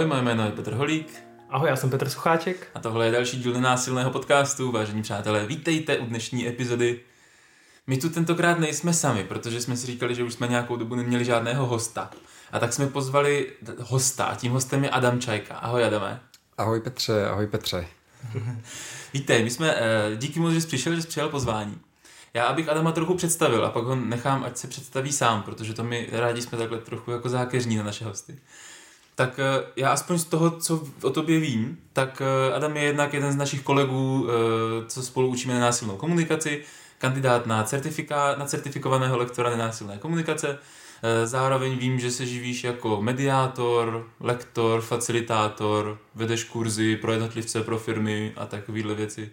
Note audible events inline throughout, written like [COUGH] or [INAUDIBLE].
Ahoj, moje jméno je Petr Holík. Ahoj, já jsem Petr Sucháček. A tohle je další díl nenásilného podcastu. Vážení přátelé, vítejte u dnešní epizody. My tu tentokrát nejsme sami, protože jsme si říkali, že už jsme nějakou dobu neměli žádného hosta. A tak jsme pozvali hosta a tím hostem je Adam Čajka. Ahoj Adame. Ahoj Petře, ahoj Petře. [LAUGHS] Víte, my jsme, eh, díky moc, že jsi přišel, že jsi přijal pozvání. Já abych Adama trochu představil a pak ho nechám, ať se představí sám, protože to my rádi jsme takhle trochu jako zákeřní na naše hosty. Tak eh, já aspoň z toho, co o tobě vím, tak eh, Adam je jednak jeden z našich kolegů, co spolu učíme nenásilnou komunikaci, kandidát na, certifika, na certifikovaného lektora nenásilné komunikace, Eh, zároveň vím, že se živíš jako mediátor, lektor, facilitátor, vedeš kurzy pro jednotlivce, pro firmy a takovéhle věci.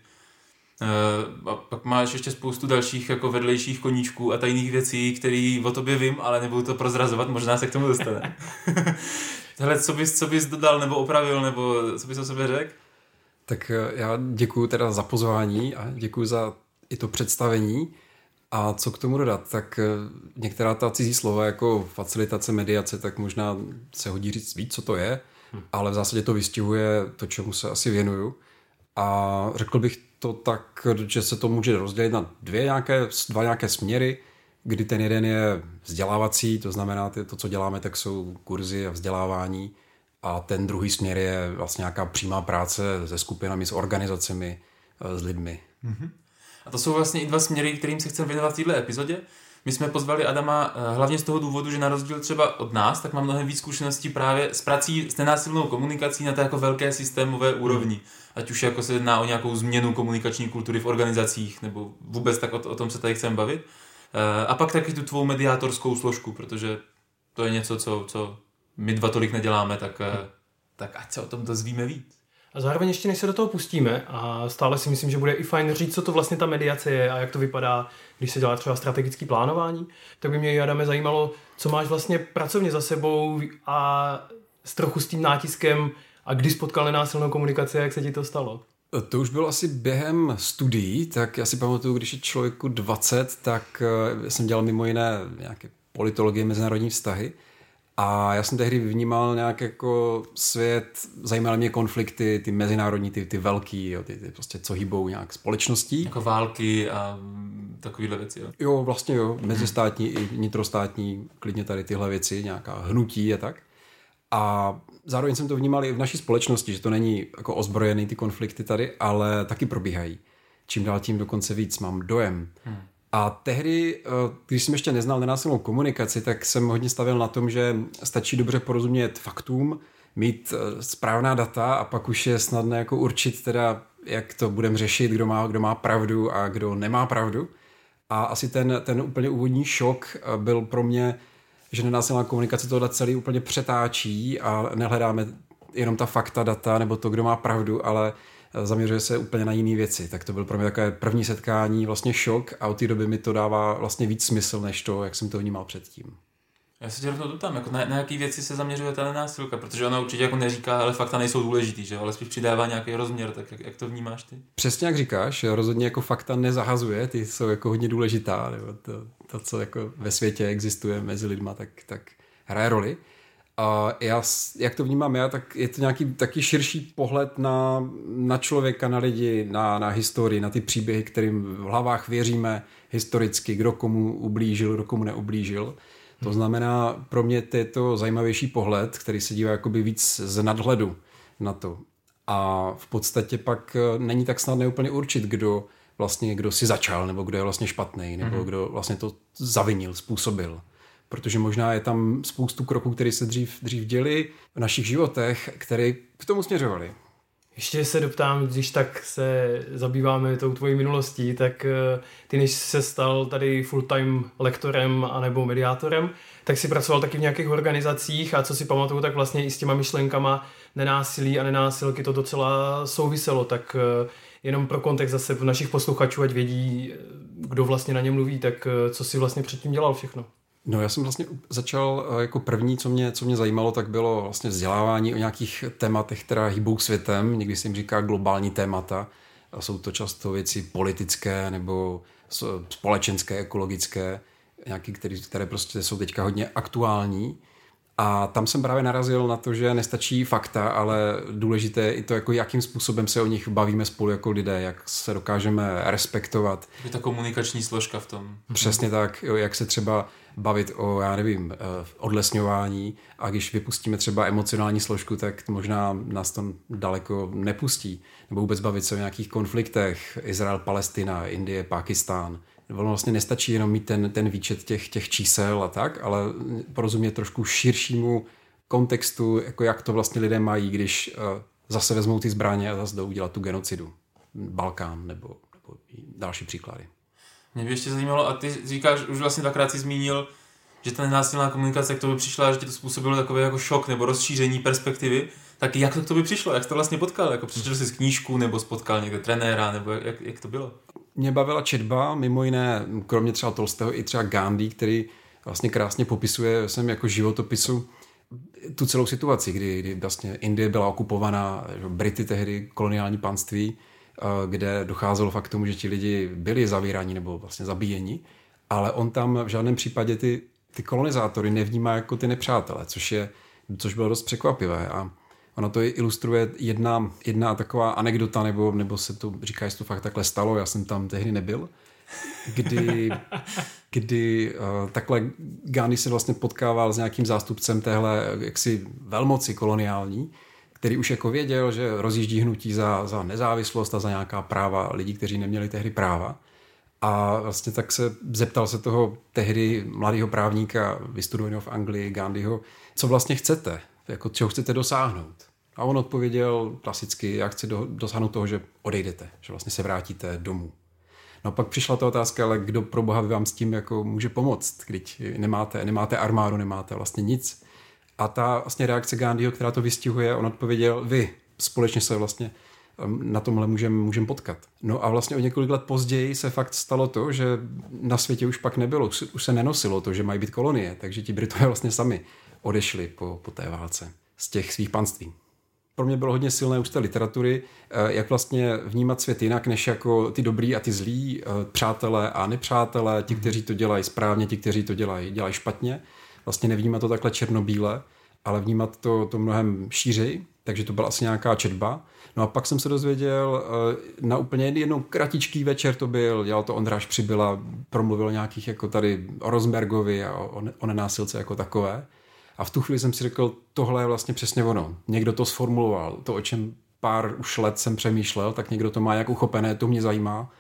Eh, a pak máš ještě spoustu dalších jako vedlejších koníčků a tajných věcí, které o tobě vím, ale nebudu to prozrazovat, možná se k tomu dostane. [LAUGHS] Hele, co bys, co bys dodal nebo opravil, nebo co bys o sobě řekl? Tak eh, já děkuji teda za pozvání a děkuji za i to představení. A co k tomu dodat? Tak eh, některá ta cizí slova jako facilitace, mediace, tak možná se hodí říct víc, co to je, hm. ale v zásadě to vystihuje to, čemu se asi věnuju. A řekl bych to tak, že se to může rozdělit na dvě nějaké, dva nějaké směry, kdy ten jeden je vzdělávací, to znamená, to, co děláme, tak jsou kurzy a vzdělávání, a ten druhý směr je vlastně nějaká přímá práce se skupinami, s organizacemi, eh, s lidmi. Mm-hmm. A to jsou vlastně i dva směry, kterým se chceme věnovat v této epizodě. My jsme pozvali Adama eh, hlavně z toho důvodu, že na rozdíl třeba od nás, tak má mnohem víc zkušeností právě s prací s nenásilnou komunikací na té jako velké systémové úrovni. Ať už jako se jedná o nějakou změnu komunikační kultury v organizacích, nebo vůbec tak o, o tom se tady chceme bavit. Eh, a pak taky tu tvou mediátorskou složku, protože to je něco, co, co my dva tolik neděláme, tak, eh, tak ať se o tom dozvíme víc. A zároveň ještě než se do toho pustíme, a stále si myslím, že bude i fajn říct, co to vlastně ta mediace je a jak to vypadá, když se dělá třeba strategické plánování, tak by mě, Jadame, zajímalo, co máš vlastně pracovně za sebou a s trochu s tím nátiskem a kdy spotkal nenásilnou komunikaci a jak se ti to stalo? To už bylo asi během studií, tak já si pamatuju, když je člověku 20, tak eh, jsem dělal mimo jiné nějaké politologie, mezinárodní vztahy a já jsem tehdy vnímal nějak jako svět, zajímaly mě konflikty, ty mezinárodní, ty, ty velký, jo, ty, ty prostě co hýbou nějak společností. Jako války a takovéhle věci, jo? Jo, vlastně jo, mezistátní i vnitrostátní, klidně tady tyhle věci, nějaká hnutí a tak. A zároveň jsem to vnímal i v naší společnosti, že to není jako ozbrojený ty konflikty tady, ale taky probíhají. Čím dál tím dokonce víc, mám dojem. Hmm. A tehdy, eh, když jsem ještě neznal nenásilnou komunikaci, tak jsem hodně stavil na tom, že stačí dobře porozumět faktům, mít eh, správná data a pak už je snadné jako určit teda, jak to budeme řešit, kdo má, kdo má pravdu a kdo nemá pravdu. A asi ten, ten úplně úvodní šok eh, byl pro mě, že nenásilná komunikace tohle celý úplně přetáčí a nehledáme jenom ta fakta, data nebo to, kdo má pravdu, ale zaměřuje se úplně na jiné věci. Tak to byl pro mě takové první setkání, vlastně šok a od té doby mi to dává vlastně víc smysl, než to, jak jsem to vnímal předtím. Já se tě rovnou tam, jako na, na jaký věci se zaměřuje ta násilka, protože ona určitě jako neříká, ale fakta nejsou důležitý, že ale spíš přidává nějaký rozměr, tak jak, jak to vnímáš ty? Přesně jak říkáš, rozhodně jako fakta nezahazuje, ty jsou jako hodně důležitá, nebo to, to co jako ve světě existuje mezi lidma, tak, tak hraje roli. A já, jak to vnímám já, tak je to nějaký taky širší pohled na, na člověka, na lidi, na, na historii, na ty příběhy, kterým v hlavách věříme historicky, kdo komu ublížil, kdo komu neublížil. To znamená, pro mě to je to zajímavější pohled, který se dívá jakoby víc z nadhledu na to. A v podstatě pak eh, není tak snadné úplně určit, kdo vlastně, kdo si začal, nebo kdo je vlastně špatný, nebo mm-hmm. kdo vlastně to zavinil, způsobil protože možná je tam spoustu kroků, které se dřív, dřív děli v našich životech, které k tomu směřovaly. Ještě se doptám, když tak se zabýváme tou tvojí minulostí, tak eh, ty než se stal tady full-time lektorem anebo mediátorem, tak si pracoval taky v nějakých organizacích a co si pamatuju, tak vlastně i s těma myšlenkama nenásilí a nenásilky to docela souviselo, tak eh, jenom pro kontext zase v našich posluchačů, ať vědí, eh, kdo vlastně na ně mluví, tak co si vlastně předtím dělal všechno. No já jsem vlastně začal eh, jako první, co mě, co mě zajímalo, tak bylo vlastně vzdělávání o nějakých tématech, která hýbou světem. Někdy se jim říká globální témata. A jsou to často věci politické nebo společenské, ekologické, nějaké, které, které prostě jsou teďka hodně aktuální. A tam jsem právě narazil na to, že nestačí fakta, ale důležité je i to, jako jakým způsobem se o nich bavíme spolu jako lidé, jak se dokážeme respektovat. Je ta komunikační složka v tom. Přesně tak, jo, jak se třeba bavit o, já nevím, eh, odlesňování a když vypustíme třeba emocionální složku, tak možná nás to daleko nepustí. Nebo vůbec bavit se o nějakých konfliktech, Izrael, Palestina, Indie, Pakistán. Ono vlastně nestačí jenom mít ten, ten výčet těch, těch čísel a tak, ale porozumět trošku širšímu kontextu, jako jak to vlastně lidé mají, když uh, zase vezmou ty zbraně a zase jdou udělat tu genocidu. Balkán nebo, nebo další příklady. Mě by ještě zajímalo, a ty říkáš, už vlastně dvakrát si zmínil, že ta nenásilná komunikace k tobě přišla, že ti to způsobilo takový jako šok nebo rozšíření perspektivy, tak jak to k tobě přišlo? Jak to vlastně potkal? Jako přečetl jsi knížku nebo spotkal někde trenéra, nebo jak, jak to bylo? Mě bavila četba, mimo jiné, kromě třeba Tolstého, i třeba Gandhi, který vlastně krásně popisuje jsem jako životopisu tu celou situaci, kdy, kdy vlastně Indie byla okupovaná, Brity tehdy, koloniální panství, kde docházelo fakt k tomu, že ti lidi byli zavíraní nebo vlastně zabíjeni, ale on tam v žádném případě ty, ty kolonizátory nevnímá jako ty nepřátele, což, je, což bylo dost překvapivé. A Ono to ilustruje jedna, jedna taková anekdota, nebo, nebo se to říká, jestli to fakt takhle stalo, já jsem tam tehdy nebyl, kdy, [LAUGHS] kdy uh, takhle Gandhi se vlastně potkával s nějakým zástupcem téhle jaksi velmoci koloniální, který už jako věděl, že rozjíždí hnutí za, za nezávislost a za nějaká práva lidí, kteří neměli tehdy práva. A vlastně tak se zeptal se toho tehdy mladého právníka, vystudovaného v Anglii, Gandhiho, co vlastně chcete, jako čeho chcete dosáhnout. A on odpověděl klasicky, já chci do, dosáhnout toho, že odejdete, že vlastně se vrátíte domů. No pak přišla ta otázka, ale kdo pro boha vám s tím jako může pomoct, když nemáte, nemáte armádu, nemáte vlastně nic. A ta vlastně reakce Gandhiho, která to vystihuje, on odpověděl, vy společně se vlastně um, na tomhle můžeme můžem potkat. No a vlastně o několik let později se fakt stalo to, že na světě už pak nebylo, už se nenosilo to, že mají být kolonie, takže ti Britové [LAUGHS] vlastně sami odešli po, po té válce z těch svých panství pro mě bylo hodně silné už té literatury, eh, jak vlastně vnímat svět jinak, než jako ty dobrý a ty zlí, eh, přátelé a nepřátelé, ti, mhm. kteří to dělají správně, ti, kteří to dělají, dělají špatně. Vlastně nevnímat to takhle černobíle, ale vnímat to, to mnohem šířej, takže to byla asi nějaká četba. No a pak jsem se dozvěděl, eh, na úplně jednou kratičký večer to byl, dělal to Ondráš Přibyla, promluvil nějakých jako tady o Rosbergovi a o, o nenásilce jako takové. A v tu chvíli jsem si řekl, tohle je vlastně přesně ono. Někdo to sformuloval, to, o čem pár už let jsem přemýšlel, tak někdo to má jak uchopené, to mě zajímá.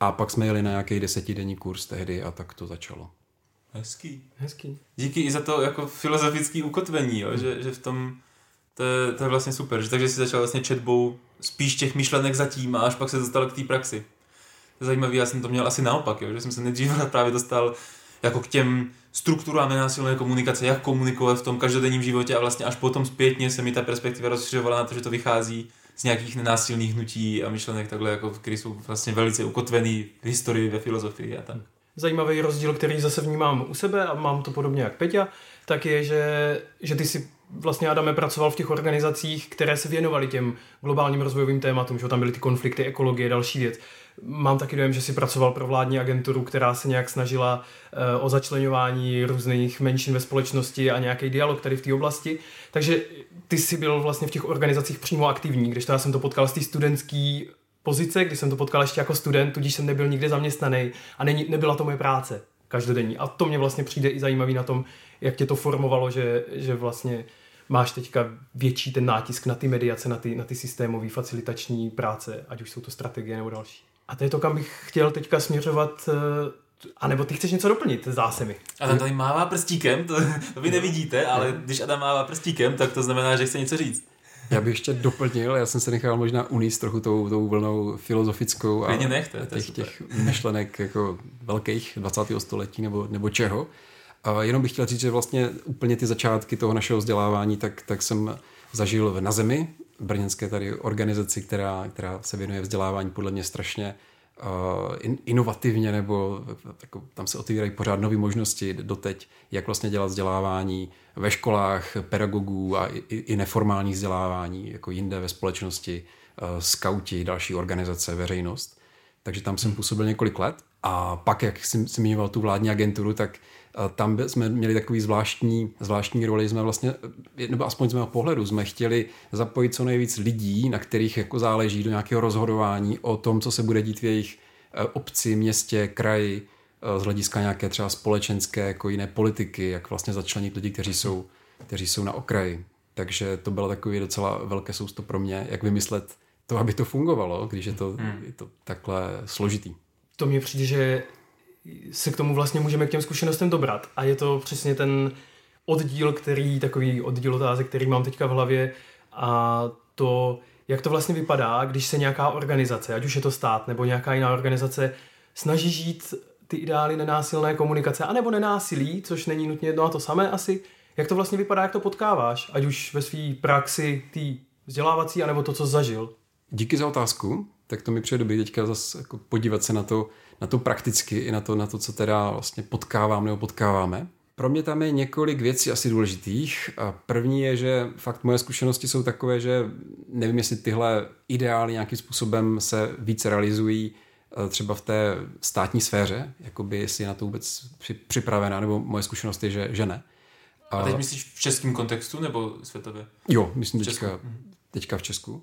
A pak jsme jeli na nějaký desetidenní kurz tehdy a tak to začalo. Hezký. Hezký. Díky i za to jako filozofické ukotvení, jo, že, že v tom to je, to je vlastně super, že takže si začal vlastně četbou spíš těch myšlenek zatím a až pak se dostal k té praxi. To je zajímavé, já jsem to měl asi naopak, jo, že jsem se nejdřív [LAUGHS] právě dostal jako k těm strukturám nenásilné komunikace, jak komunikovat v tom každodenním životě a vlastně až potom zpětně se mi ta perspektiva rozšiřovala na to, že to vychází z nějakých nenásilných hnutí a myšlenek takhle, jako, které jsou vlastně velice ukotvený v historii, ve filozofii a tak. Zajímavý rozdíl, který zase vnímám u sebe a mám to podobně jak Peťa, tak je, že, že ty si vlastně Adame pracoval v těch organizacích, které se věnovaly těm globálním rozvojovým tématům, že tam byly ty konflikty, ekologie, další věc. Mám taky dojem, že si pracoval pro vládní agenturu, která se nějak snažila uh, o začlenování různých menšin ve společnosti a nějaký dialog tady v té oblasti. Takže ty jsi byl vlastně v těch organizacích přímo aktivní, když já jsem to potkal z té studentské pozice, když jsem to potkal ještě jako student, tudíž jsem nebyl nikde zaměstnaný a není, nebyla to moje práce každodenní. A to mě vlastně přijde i zajímavý na tom, jak tě to formovalo, že, že vlastně máš teďka větší ten nátisk na ty mediace, na ty, na ty systémové facilitační práce, ať už jsou to strategie nebo další. A to je to, kam bych chtěl teďka směřovat eh, a nebo ty chceš něco doplnit, zdá se mi. Adam tady mává prstíkem, to, to vy nevidíte, ale když Adam mává prstíkem, tak to znamená, že chce něco říct. Já bych ještě doplnil, já jsem se nechal možná uníst trochu tou, tou vlnou filozofickou a nechte, těch, těch myšlenek jako velkých 20. století nebo, nebo čeho. A jenom bych chtěl říct, že vlastně úplně ty začátky toho našeho vzdělávání, tak, tak jsem zažil na zemi, brněnské tady organizaci, která, která se věnuje vzdělávání podle mě strašně in, inovativně, nebo jako, tam se otvírají pořád nové možnosti doteď, jak vlastně dělat vzdělávání ve školách pedagogů a i, i neformální vzdělávání, jako jinde ve společnosti, uh, skauti, další organizace, veřejnost. Takže tam jsem působil několik let A pak, jak jsem zmiňoval tu vládní agenturu, tak tam jsme měli takový zvláštní, zvláštní roli, jsme vlastně, nebo aspoň z mého pohledu, jsme chtěli zapojit co nejvíc lidí, na kterých jako záleží do nějakého rozhodování o tom, co se bude dít v jejich eh, obci, městě, kraji, eh, z hlediska nějaké třeba společenské, jako jiné politiky, jak vlastně začlenit lidi, kteří jsou, kteří jsou na okraji. Takže to bylo takový docela velké sousto pro mě, jak vymyslet to, aby to fungovalo, když je to, hmm. je to takhle složitý. To mně přijde, že se k tomu vlastně můžeme k těm zkušenostem dobrat. A je to přesně ten oddíl, který, takový oddíl otázek, který mám teďka v hlavě a to, jak to vlastně vypadá, když se nějaká organizace, ať už je to stát nebo nějaká jiná organizace, snaží žít ty ideály nenásilné komunikace, anebo nenásilí, což není nutně jedno a to samé asi. Jak to vlastně vypadá, jak to potkáváš, ať už ve své praxi tý vzdělávací, anebo to, co zažil? Díky za otázku. Tak to mi přijde dobrý teďka zase jako podívat se na to, na to prakticky i na to, na to, co teda vlastně potkávám nebo potkáváme. Pro mě tam je několik věcí asi důležitých. A první je, že fakt moje zkušenosti jsou takové, že nevím, jestli tyhle ideály nějakým způsobem se více realizují eh, třeba v té státní sféře, jakoby jestli je na to vůbec připravená, nebo moje zkušenost je, že, že ne. A teď myslíš v českém kontextu nebo světově? Jo, myslím teďka, teďka v Česku.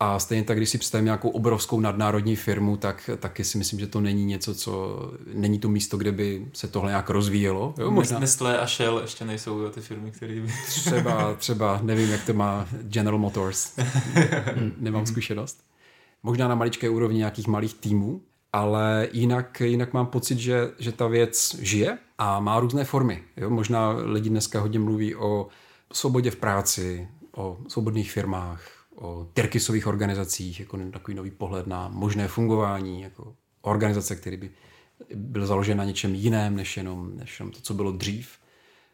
A stejně tak, když si představím nějakou obrovskou nadnárodní firmu, tak taky si myslím, že to není něco, co není to místo, kde by se tohle nějak rozvíjelo. Jo, možná... Nestlé a Shell ještě nejsou jo, ty firmy, které by... třeba, [LAUGHS] třeba, nevím, jak to má General Motors. [LAUGHS] Nemám zkušenost. Možná na maličké úrovni nějakých malých týmů, ale jinak, jinak mám pocit, že, že ta věc žije a má různé formy. Jo? Možná lidi dneska hodně mluví o svobodě v práci, o svobodných firmách, o Tyrkisových organizacích, jako takový nový pohled na možné fungování, jako organizace, který by byl založen na něčem jiném, než jenom, než jenom to, co bylo dřív.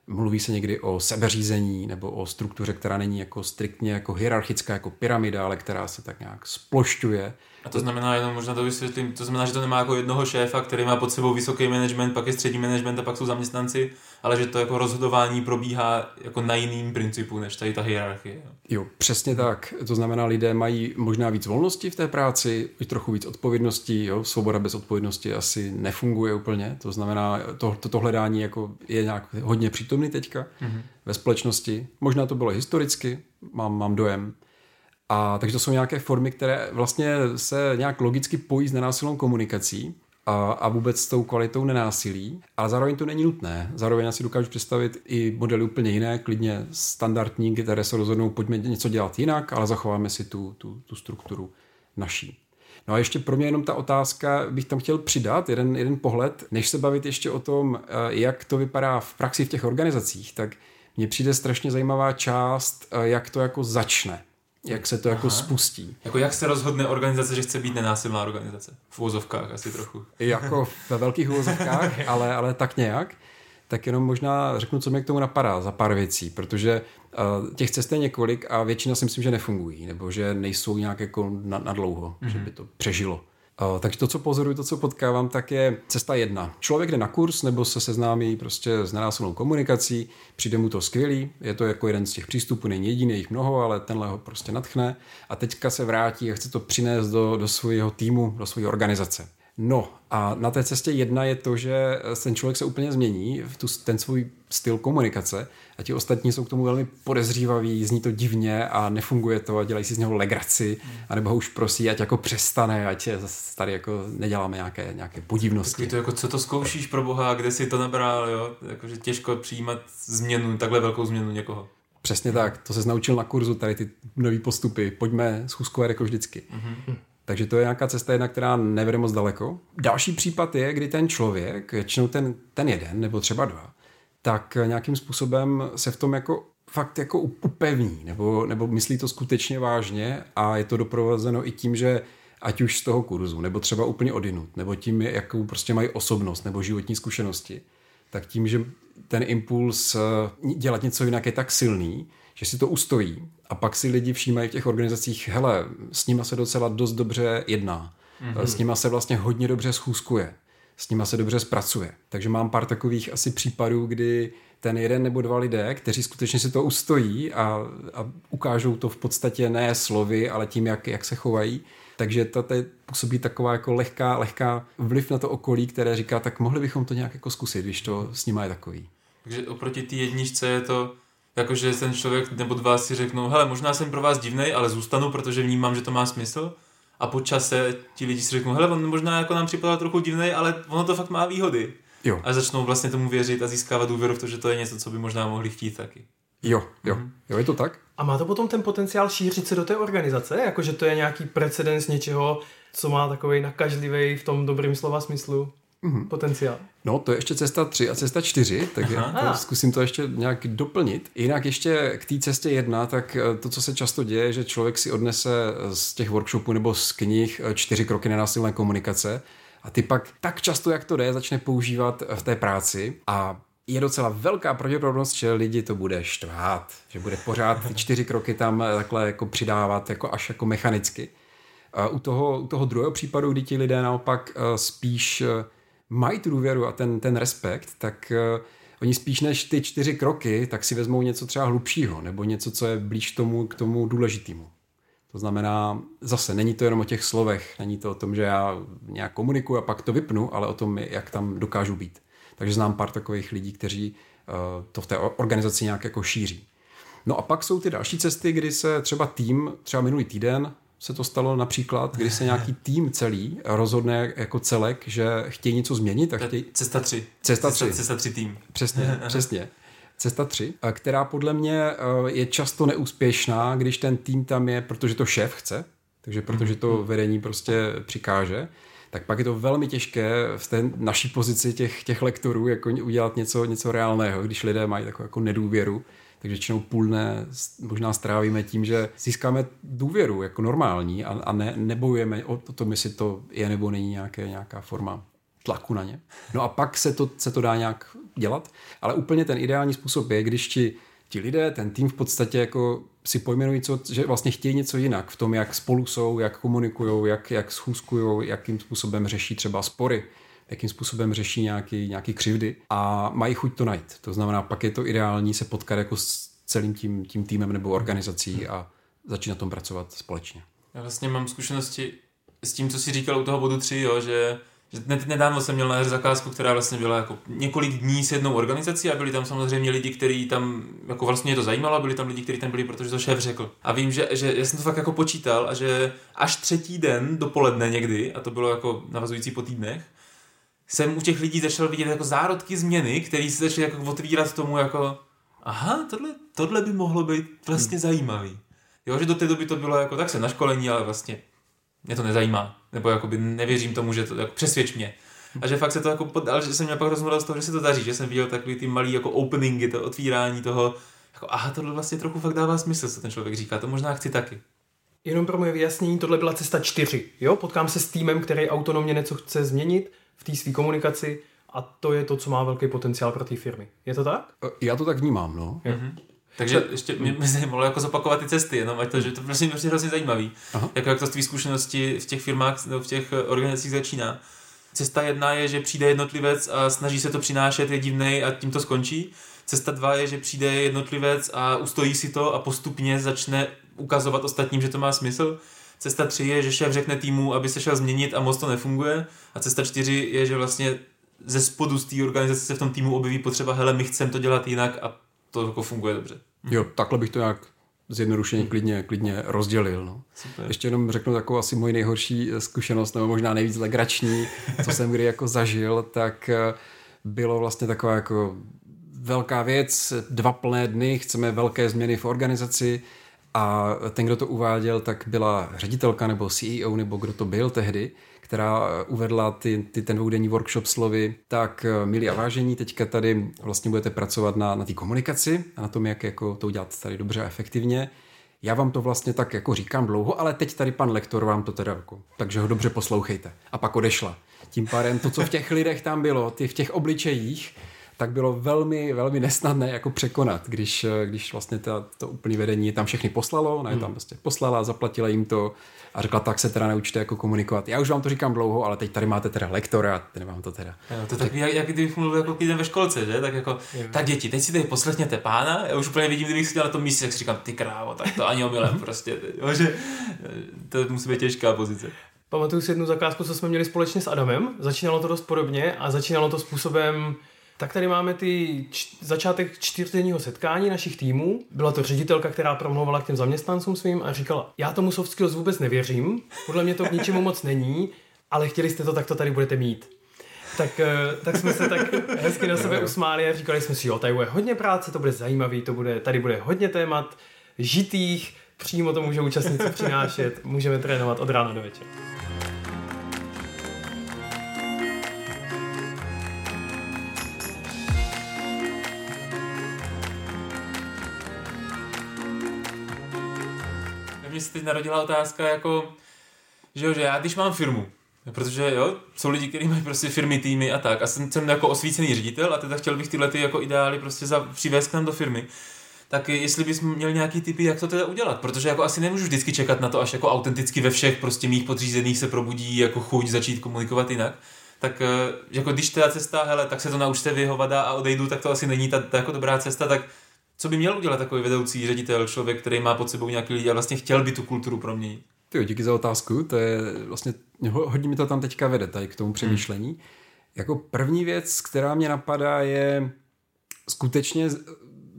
Mluví se někdy o sebeřízení nebo o struktuře, která není jako striktně jako hierarchická, jako pyramida, ale která se tak nějak splošťuje a to znamená, jenom možná to vysvětlím, to znamená, že to nemá jako jednoho šéfa, který má pod sebou vysoký management, pak je střední management a pak jsou zaměstnanci, ale že to jako rozhodování probíhá jako na jiným principu, než tady ta hierarchie. Jo, přesně tak. To znamená, lidé mají možná víc volnosti v té práci, i trochu víc odpovědnosti. Jo? Svoboda bez odpovědnosti asi nefunguje úplně. To znamená, to, toto hledání jako je nějak hodně přítomný teďka mm-hmm. ve společnosti. Možná to bylo historicky, mám, mám dojem. A takže to jsou nějaké formy, které vlastně se nějak logicky pojí s nenásilnou komunikací a, a vůbec s tou kvalitou nenásilí, ale zároveň to není nutné. Zároveň asi dokážu představit i modely úplně jiné, klidně standardní, které se rozhodnou, pojďme něco dělat jinak, ale zachováme si tu, tu, tu strukturu naší. No a ještě pro mě jenom ta otázka, bych tam chtěl přidat jeden, jeden pohled, než se bavit ještě o tom, eh, jak to vypadá v praxi v těch organizacích, tak mně přijde strašně zajímavá část, eh, jak to jako začne jak se to jako Aha. jako spustí. Jako jak se rozhodne organizace, že chce být nenásilná organizace? V úvozovkách asi trochu. Jako ve velkých úvozovkách, [LAUGHS] ale, ale tak nějak. Tak jenom možná řeknu, co mě k tomu napadá za pár věcí, protože uh, těch cest je několik a většina si myslím, že nefungují, nebo že nejsou nějak jako na, na dlouho, mm-hmm. že by to přežilo. Uh, takže to, co pozoruju, to, co potkávám, tak je cesta jedna. Člověk jde na kurz nebo se seznámí prostě s nenásilnou komunikací, přijde mu to skvělý, je to jako jeden z těch přístupů, není jediný, jich mnoho, ale tenhle ho prostě natchne a teďka se vrátí a chce to přinést do, do svého týmu, do své organizace. No a na té cestě jedna je to, že ten člověk se úplně změní, v tu, ten svůj styl komunikace a ti ostatní jsou k tomu velmi podezřívaví, zní to divně a nefunguje to a dělají si z něho legraci, hmm. anebo ho už prosí, ať jako přestane, ať tady jako neděláme nějaké, nějaké podivnosti. Takový to jako, co to zkoušíš pro boha, kde si to nabral, jo? Jakože těžko přijímat změnu, takhle velkou změnu někoho. Přesně tak, to se naučil na kurzu, tady ty nové postupy. Pojďme schůzkovat jako vždycky. Mm-hmm. Takže to je nějaká cesta jedna, která nevede moc daleko. Další případ je, kdy ten člověk, většinou ten, ten jeden nebo třeba dva, tak nějakým způsobem se v tom jako fakt jako upevní, nebo, nebo myslí to skutečně vážně a je to doprovázeno i tím, že ať už z toho kurzu, nebo třeba úplně odinut, nebo tím, jakou prostě mají osobnost nebo životní zkušenosti, tak tím, že ten impuls eh, dělat něco jinak je tak silný, že si to ustojí a pak si lidi všímají v těch organizacích, hele, s nima se docela dost dobře jedná, mm-hmm. s nima se vlastně hodně dobře schůzkuje, s nima se dobře zpracuje. Takže mám pár takových asi případů, kdy ten jeden nebo dva lidé, kteří skutečně si to ustojí a, a ukážou to v podstatě ne slovy, ale tím, jak, jak se chovají, Takže to tady působí taková jako lehká, lehká vliv na to okolí, které říká, tak mohli bychom to nějak jako zkusit, když to s nima je takový. Takže oproti té jedničce je to jakože ten člověk nebo dva si řeknou, hele, možná jsem pro vás divnej, ale zůstanu, protože vnímám, že to má smysl. A po čase ti lidi si řeknou, hele, on možná jako nám připadal trochu divnej, ale ono to fakt má výhody. Jo. A začnou vlastně tomu věřit a získávat důvěru v to, že to je něco, co by možná mohli chtít taky. Jo, jo, mm-hmm. jo, je to tak? A má to potom ten potenciál šířit se do té organizace? Jakože to je nějaký precedens něčeho, co má takový nakažlivý v tom dobrým slova smyslu mm-hmm. potenciál? No, to je ještě cesta 3 a cesta 4, tak to, zkusím to ještě nějak doplnit. Jinak ještě k té cestě 1, tak eh, to, co se často děje, že člověk si odnese z těch workshopů nebo z knih eh, čtyři kroky nenásilné komunikace a ty pak tak často, jak to jde, začne používat v té práci a je docela velká pravděpodobnost, že lidi to bude štvát, že bude pořád ty čtyři kroky tam eh, takhle jako přidávat jako až jako mechanicky. A u toho, u toho druhého případu, kdy ti lidé naopak eh, spíš eh, mají tu důvěru a ten, ten respekt, tak oni spíš než ty čtyři kroky, tak si vezmou něco třeba hlubšího, nebo něco, co je blíž tomu, k tomu důležitému. To znamená, zase není to jenom o těch slovech, není to o tom, že já nějak komunikuju a pak to vypnu, ale o tom, jak tam dokážu být. Takže znám pár takových lidí, kteří uh, to v té organizaci nějak jako šíří. No a pak jsou ty další cesty, kdy se třeba tým, třeba minulý týden se to stalo například, kdy se nějaký tým celý rozhodne jako celek, že chtějí něco změnit. A chtějí... Cesta 3. Cesta 3. Cesta, cesta 3 tým. Přesně, [LAUGHS] přesně. Cesta 3, která podle mě eh, je často neúspěšná, když ten tým tam je, protože to šéf chce, takže protože to mhm. vedení prostě přikáže tak pak je to velmi těžké v té naší pozici těch, těch lektorů jako udělat něco, něco reálného, když lidé mají takovou jako nedůvěru. Takže většinou půl dne možná strávíme tím, že získáme důvěru jako normální a, a ne, nebojujeme o tom, jestli to je nebo není nějaké, nějaká forma tlaku na ně. No a pak se to, se to dá nějak dělat, ale úplně ten ideální způsob je, když ti ti lidé, ten tým v podstatě jako si pojmenují, co, že vlastně chtějí něco jinak v tom, jak spolu jsou, jak komunikují, jak, jak schůzkují, jakým způsobem řeší třeba spory, jakým způsobem řeší nějaký, nějaký křivdy a mají chuť to najít. To znamená, pak je to ideální se potkat jako s celým tím, tím týmem nebo organizací a začít na tom pracovat společně. Já vlastně mám zkušenosti s tím, co si říkal u toho bodu 3, jo, že že nedávno jsem měl na zakázku, která vlastně byla jako několik dní s jednou organizací a byli tam samozřejmě lidi, kteří tam, jako vlastně to zajímalo, byli tam lidi, kteří tam byli, protože to šéf řekl. A vím, že, že já jsem to fakt jako počítal a že až třetí den dopoledne někdy, a to bylo jako navazující po týdnech, jsem u těch lidí začal vidět jako zárodky změny, které se začaly jako otvírat tomu jako aha, tohle, tohle by mohlo být vlastně hmm. zajímavý. Jo, že do té doby to bylo jako, tak se na školení, ale vlastně mě to nezajímá, nebo jakoby nevěřím tomu, že to, jako přesvědč mě. A že fakt se to jako, pod, ale že jsem měl pak rozmluvil z toho, že se to daří, že jsem viděl takový ty malý jako openingy, to otvírání toho, jako aha, tohle vlastně trochu fakt dává smysl, co ten člověk říká, to možná chci taky. Jenom pro moje vyjasnění, tohle byla cesta čtyři, jo? Potkám se s týmem, který autonomně něco chce změnit v té své komunikaci a to je to, co má velký potenciál pro ty firmy. Je to tak? Já to tak vnímám, no. Mm-hmm. Takže to... ještě mě, mě zajímalo jako zopakovat ty cesty, jenom ať to, že to prostě prostě hrozně zajímavý. Aha. Jako jak to z tvý zkušenosti v těch firmách nebo v těch organizacích začíná. Cesta jedna je, že přijde jednotlivec a snaží se to přinášet, je divnej a tím to skončí. Cesta dva je, že přijde jednotlivec a ustojí si to a postupně začne ukazovat ostatním, že to má smysl. Cesta tři je, že šéf řekne týmu, aby se šel změnit a moc to nefunguje. A cesta čtyři je, že vlastně ze spodu z té organizace se v tom týmu objeví potřeba, hele, my chceme to dělat jinak a to jako funguje dobře. Jo, takhle bych to nějak zjednodušeně klidně, klidně rozdělil. No. Super. Ještě jenom řeknu takovou asi moji nejhorší zkušenost, nebo možná nejvíc legrační, co jsem kdy jako zažil, tak eh, bylo vlastně taková jako velká věc, dva plné dny, chceme velké změny v organizaci a ten, kdo to uváděl, tak byla ředitelka nebo CEO, nebo kdo to byl tehdy která eh, uvedla ty, ty, ten dvoudenní workshop slovy, tak eh, milí a vážení, teďka tady vlastně budete pracovat na, na té komunikaci a na tom, jak jako to udělat tady dobře a efektivně. Já vám to vlastně tak jako říkám dlouho, ale teď tady pan lektor vám to teda jako, takže ho dobře poslouchejte. A pak odešla. Tím pádem to, co v těch lidech tam bylo, ty v těch obličejích, tak bylo velmi, velmi nesnadné jako překonat, když, když vlastně ta, to úplné vedení tam všechny poslalo, ona je tam prostě poslala, zaplatila jim to a řekla, tak se teda naučte jako komunikovat. Já už vám to říkám dlouho, ale teď tady máte teda lektora, ten vám to teda. Jo, to je takový, jak, jak kdybych mluvil jako když ve školce, že? Tak jako, jo. tak děti, teď si tady poslechněte pána, já už úplně vidím, kdybych si dělal na tom místě, jak si říkám, ty krávo, tak to ani omylem prostě, jo, že to musí být těžká pozice. Pamatuju si jednu zakázku, co jsme měli společně s Adamem. Začínalo to dost podobně a začínalo to způsobem, tak tady máme ty č- začátek čtyřdenního setkání našich týmů. Byla to ředitelka, která promluvala k těm zaměstnancům svým a říkala, já tomu soft skills vůbec nevěřím, podle mě to k ničemu moc není, ale chtěli jste to, tak to tady budete mít. Tak, eh, tak jsme se tak hezky na sebe usmáli a říkali jsme si, jo, tady bude hodně práce, to bude zajímavý, to bude, tady bude hodně témat žitých, přímo to může účastníci přinášet, můžeme trénovat od rána do večera. Teď narodila otázka jako, že, jo, že já když mám firmu, protože jo, jsou lidi, kteří mají prostě firmy, týmy a tak a jsem, jsem jako osvícený ředitel a teda chtěl bych tyhle ty jako ideály prostě za, přivést k nám do firmy, tak jestli bys měl nějaký typy, jak to teda udělat, protože jako asi nemůžu vždycky čekat na to, až jako autenticky ve všech prostě mých podřízených se probudí jako chuť začít komunikovat jinak, tak eh, jako když ta cesta, hele, tak se to naučte vyhovada a odejdu, tak to asi není ta, ta jako dobrá cesta, tak co by měl udělat takový vedoucí ředitel, člověk, který má pod sebou nějaký lidi a vlastně chtěl by tu kulturu proměnit? Ty díky za otázku, to je vlastně, hodně mi to tam teďka vede, tady k tomu přemýšlení. Hmm. Jako první věc, která mě napadá, je skutečně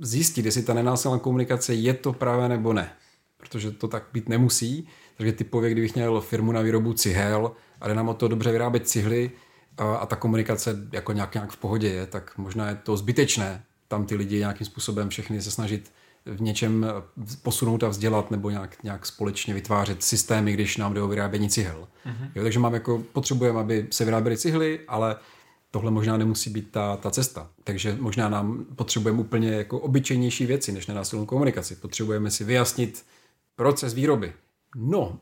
zjistit, jestli ta nenásilná komunikace je to právě nebo ne. Protože to tak být nemusí. Takže typově, kdybych měl firmu na výrobu cihel a jde nám o to dobře vyrábět cihly a, a ta komunikace jako nějak, nějak v pohodě je, tak možná je to zbytečné tam ty lidi nějakým způsobem všechny se snažit v něčem posunout a vzdělat nebo nějak, nějak společně vytvářet systémy, když nám jde o vyrábění cihel. Mm-hmm. Jo, takže mám jako, potřebujeme, aby se vyráběly cihly, ale tohle možná nemusí být ta, ta cesta. Takže možná nám potřebujeme úplně jako obyčejnější věci než nenásilnou komunikaci. Potřebujeme si vyjasnit proces výroby. No,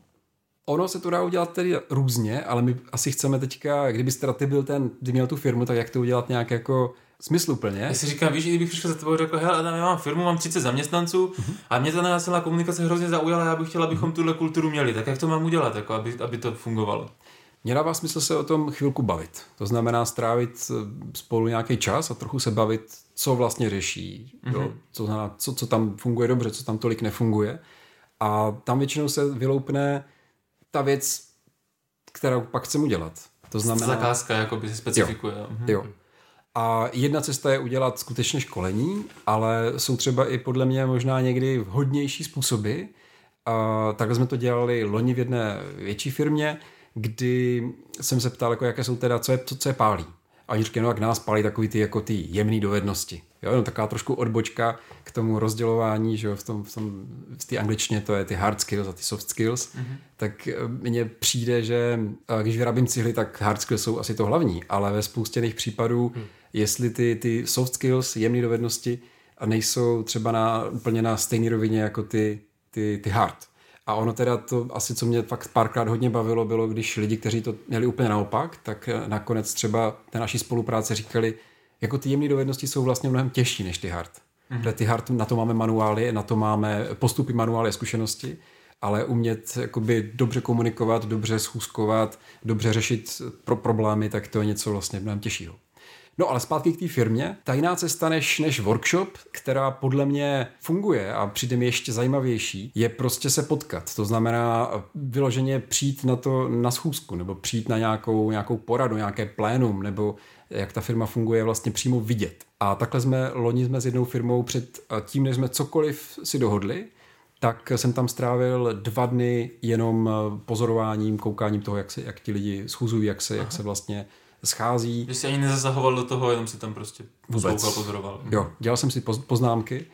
ono se to dá udělat tedy různě, ale my asi chceme teďka, kdybyste teda ty byl ten, ty měl tu firmu, tak jak to udělat nějak jako smysluplně. Já si říkám, víš, kdybych přišel za tebou a řekl, hele, Adam, já mám firmu, mám 30 zaměstnanců a mě ta nenásilná komunikace hrozně zaujala, já bych chtěl, abychom uh-huh. tuhle kulturu měli. Tak jak to mám udělat, jako aby, aby to fungovalo? Mně dává smysl se o tom chvilku bavit. To znamená strávit eh, spolu nějaký čas a trochu se bavit, co vlastně řeší, mm-hmm. jo? Mhm. Co, znamená, co, co tam funguje dobře, co tam tolik nefunguje. A tam většinou se vyloupne ta věc, kterou pak chceme udělat. To znamená... Zakázka jako by se specifikuje. Jo. Mhm. jo. A jedna cesta je udělat skutečně školení, ale jsou třeba i podle mě možná někdy vhodnější způsoby. A takhle jsme to dělali loni v jedné větší firmě, kdy jsem se ptal, jako jaké jsou teda, co je, co, co je pálí. A oni říkají, no jak nás pálí takový ty, jako ty jemné dovednosti. Jo, no, taková trošku odbočka k tomu rozdělování, že jo, v tom, v tom v té angličtině to je ty hard skills a ty soft skills, mm-hmm. tak eh, mně přijde, že eh, když vyrábím cihly, tak hard skills jsou asi to hlavní, ale ve spoustě těch případů, mm. Jestli ty, ty soft skills, jemné dovednosti a nejsou třeba na, úplně na stejné rovině jako ty, ty, ty hard, a ono teda to asi, co mě fakt párkrát hodně bavilo, bylo, když lidi, kteří to měli úplně naopak, tak nakonec třeba té naší spolupráce říkali, jako ty jemné dovednosti jsou vlastně mnohem těžší než ty hard. Mm-hmm. ty hard, na to máme manuály, na to máme postupy manuály zkušenosti, ale umět jakoby dobře komunikovat, dobře schůzkovat, dobře řešit pro problémy, tak to je něco vlastně mnohem těžšího. No ale zpátky k té firmě. Ta jiná cesta než, než workshop, která podle mě funguje a přijde mi ještě zajímavější, je prostě se potkat. To znamená vyloženě přijít na to na schůzku nebo přijít na nějakou, nějakou poradu, nějaké plénum nebo jak ta firma funguje vlastně přímo vidět. A takhle jsme, loni jsme s jednou firmou před tím, než jsme cokoliv si dohodli, tak jsem tam strávil dva dny jenom pozorováním, koukáním toho, jak, se, jak ti lidi schůzují, jak se, jak se vlastně schází. Že jsi ani nezasahoval do toho, jenom si tam prostě poslouchal, pozoroval. Jo, dělal jsem si poznámky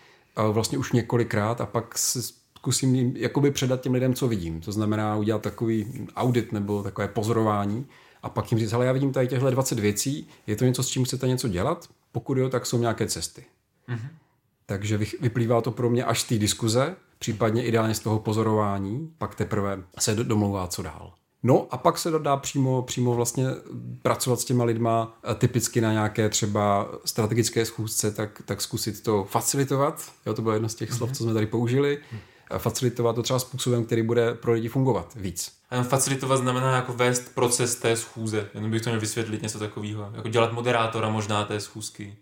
vlastně už několikrát a pak si zkusím jim jakoby předat těm lidem, co vidím. To znamená udělat takový audit nebo takové pozorování a pak jim říct, ale já vidím tady těchto 20 věcí, je to něco, s čím chcete něco dělat? Pokud jo, tak jsou nějaké cesty. Mm-hmm. Takže vyplývá to pro mě až z té diskuze, případně ideálně z toho pozorování, pak teprve se domlouvá, co dál. No a pak se dá přímo, přímo vlastně pracovat s těma lidma eh, typicky na nějaké třeba strategické schůzce, tak, tak zkusit to facilitovat. Jo, to bylo jedno z těch slov, co jsme tady použili. Facilitovat to třeba způsobem, který bude pro lidi fungovat víc. A facilitovat znamená jako vést proces té schůze. Jenom bych to měl vysvětlit něco takového. Jako dělat moderátora možná té schůzky.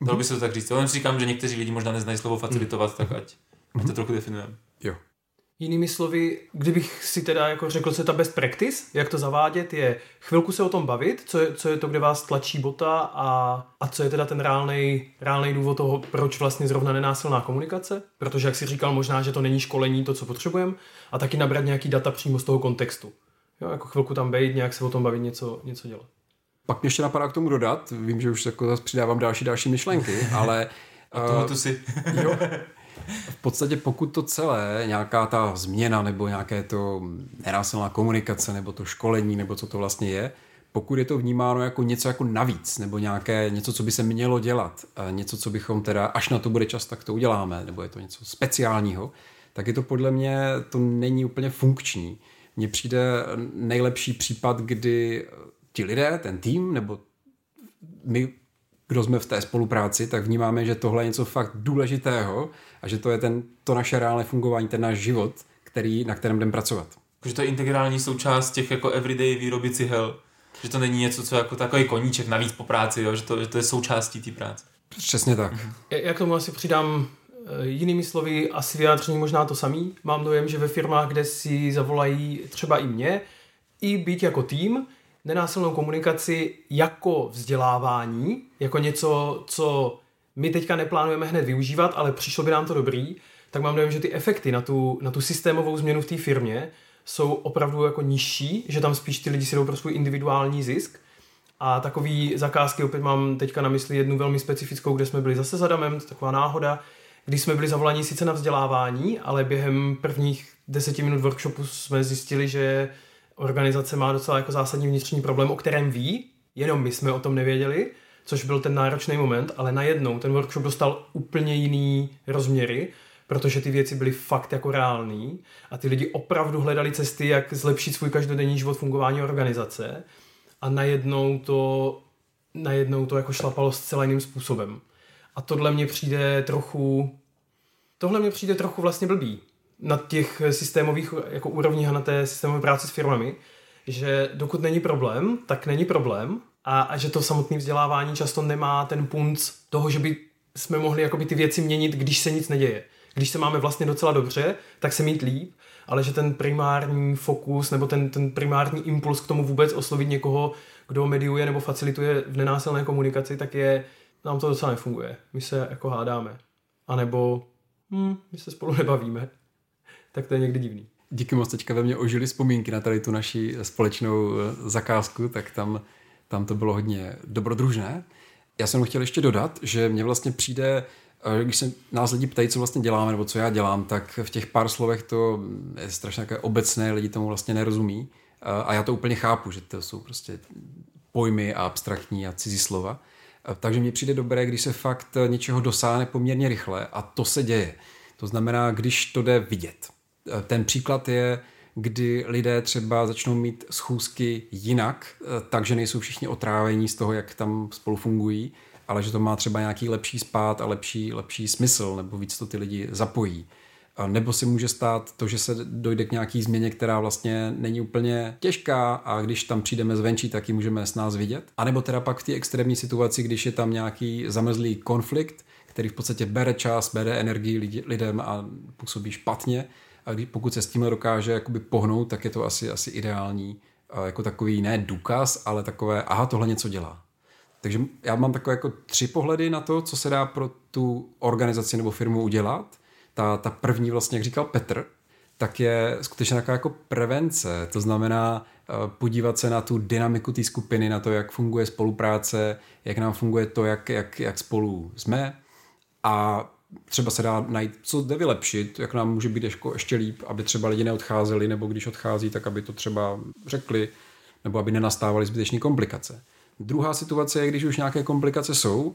Dalo by se to tak říct. Já říkám, že někteří lidi možná neznají slovo facilitovat, tak ať, ať to trochu definujeme. Jo. Jinými slovy, kdybych si teda jako řekl, co je ta best practice, jak to zavádět, je chvilku se o tom bavit, co je, co je to, kde vás tlačí bota a, a co je teda ten reálný reálný důvod toho, proč vlastně zrovna nenásilná komunikace, protože jak si říkal, možná, že to není školení to, co potřebujeme, a taky nabrat nějaký data přímo z toho kontextu. Jo, jako chvilku tam být, nějak se o tom bavit, něco, něco dělat. Pak mě ještě napadá k tomu dodat, vím, že už jako zase přidávám další další myšlenky, [LAUGHS] ale... A toho tu si. jo, [LAUGHS] v podstatě pokud to celé, nějaká ta změna nebo nějaké to nenásilná komunikace nebo to školení nebo co to vlastně je, pokud je to vnímáno jako něco jako navíc, nebo nějaké něco, co by se mělo dělat, něco, co bychom teda, až na to bude čas, tak to uděláme, nebo je to něco speciálního, tak je to podle mě, to není úplně funkční. Mně přijde nejlepší případ, kdy ti lidé, ten tým, nebo my, kdo jsme v té spolupráci, tak vnímáme, že tohle je něco fakt důležitého a že to je ten, to naše reálné fungování, ten náš život, který, na kterém jdeme pracovat. Že to je integrální součást těch jako everyday výroby cihel. Že to není něco, co jako takový koníček navíc po práci, jo? Že, to, že to je součástí té práce. Přesně tak. Jak tomu asi přidám eh, jinými slovy, asi vyjádření možná to samý. Mám dojem, že ve firmách, kde si zavolají třeba i mě, i být jako tým, nenásilnou komunikaci jako vzdělávání, jako něco, co my teďka neplánujeme hned využívat, ale přišlo by nám to dobrý, tak mám dojem, že ty efekty na tu, na tu systémovou změnu v té firmě jsou opravdu jako nižší, že tam spíš ty lidi si jdou pro svůj individuální zisk. A takový zakázky, opět mám teďka na mysli jednu velmi specifickou, kde jsme byli zase za Damem, to taková náhoda, když jsme byli zavolaní sice na vzdělávání, ale během prvních deseti minut workshopu jsme zjistili, že organizace má docela jako zásadní vnitřní problém, o kterém ví, jenom my jsme o tom nevěděli což byl ten náročný moment, ale najednou ten workshop dostal úplně jiný rozměry, protože ty věci byly fakt jako reální a ty lidi opravdu hledali cesty, jak zlepšit svůj každodenní život fungování organizace a najednou to, najednou to jako šlapalo zcela jiným způsobem. A tohle mě přijde trochu, tohle mě přijde trochu vlastně blbý na těch systémových jako úrovních a na té systémové práci s firmami, že dokud není problém, tak není problém a, a že to samotné vzdělávání často nemá ten punc toho, že by jsme mohli jakoby ty věci měnit, když se nic neděje. Když se máme vlastně docela dobře, tak se mít líp, ale že ten primární fokus nebo ten, ten primární impuls k tomu vůbec oslovit někoho, kdo mediuje nebo facilituje v nenásilné komunikaci, tak je, nám to docela nefunguje. My se jako hádáme. A nebo hm, my se spolu [LAUGHS] nebavíme. Tak to je někdy divný. Díky moc, teďka ve mně ožili vzpomínky na tady tu naši společnou eh, zakázku, tak tam tam to bylo hodně dobrodružné. Já jsem chtěl ještě dodat, že mně vlastně přijde, eh, když se nás lidi ptají, co vlastně děláme, nebo co já dělám, tak v těch pár slovech to je strašně také obecné, lidi tomu vlastně nerozumí. Eh, a já to úplně chápu, že to jsou prostě pojmy a abstraktní a cizí slova. Takže mně přijde dobré, když se fakt něčeho dosáhne poměrně rychle a to se děje. To znamená, když to jde vidět. Ten příklad je, kdy lidé třeba začnou mít schůzky jinak, eh, takže nejsou všichni otrávení z toho, jak tam spolu fungují, ale že to má třeba nějaký lepší spát a lepší, lepší smysl, nebo víc to ty lidi zapojí. Nebo si může stát to, že se dojde k nějaký změně, která vlastně není úplně těžká a když tam přijdeme zvenčí, tak ji můžeme s nás vidět. A nebo teda pak v té extrémní situaci, když je tam nějaký zamrzlý konflikt, který v podstatě bere čas, bere energii lidem a působí špatně, a když, pokud se s tím dokáže jakoby pohnout, tak je to asi, asi ideální jako takový ne důkaz, ale takové, aha, tohle něco dělá. Takže já mám takové jako tři pohledy na to, co se dá pro tu organizaci nebo firmu udělat. Ta, ta první vlastně, jak říkal Petr, tak je skutečně taková jako prevence. To znamená podívat se na tu dynamiku té skupiny, na to, jak funguje spolupráce, jak nám funguje to, jak, jak, jak spolu jsme a třeba se dá najít, co jde vylepšit, jak nám může být ještě, ještě líp, aby třeba lidi neodcházeli, nebo když odchází, tak aby to třeba řekli, nebo aby nenastávaly zbytečné komplikace. Druhá situace je, když už nějaké komplikace jsou,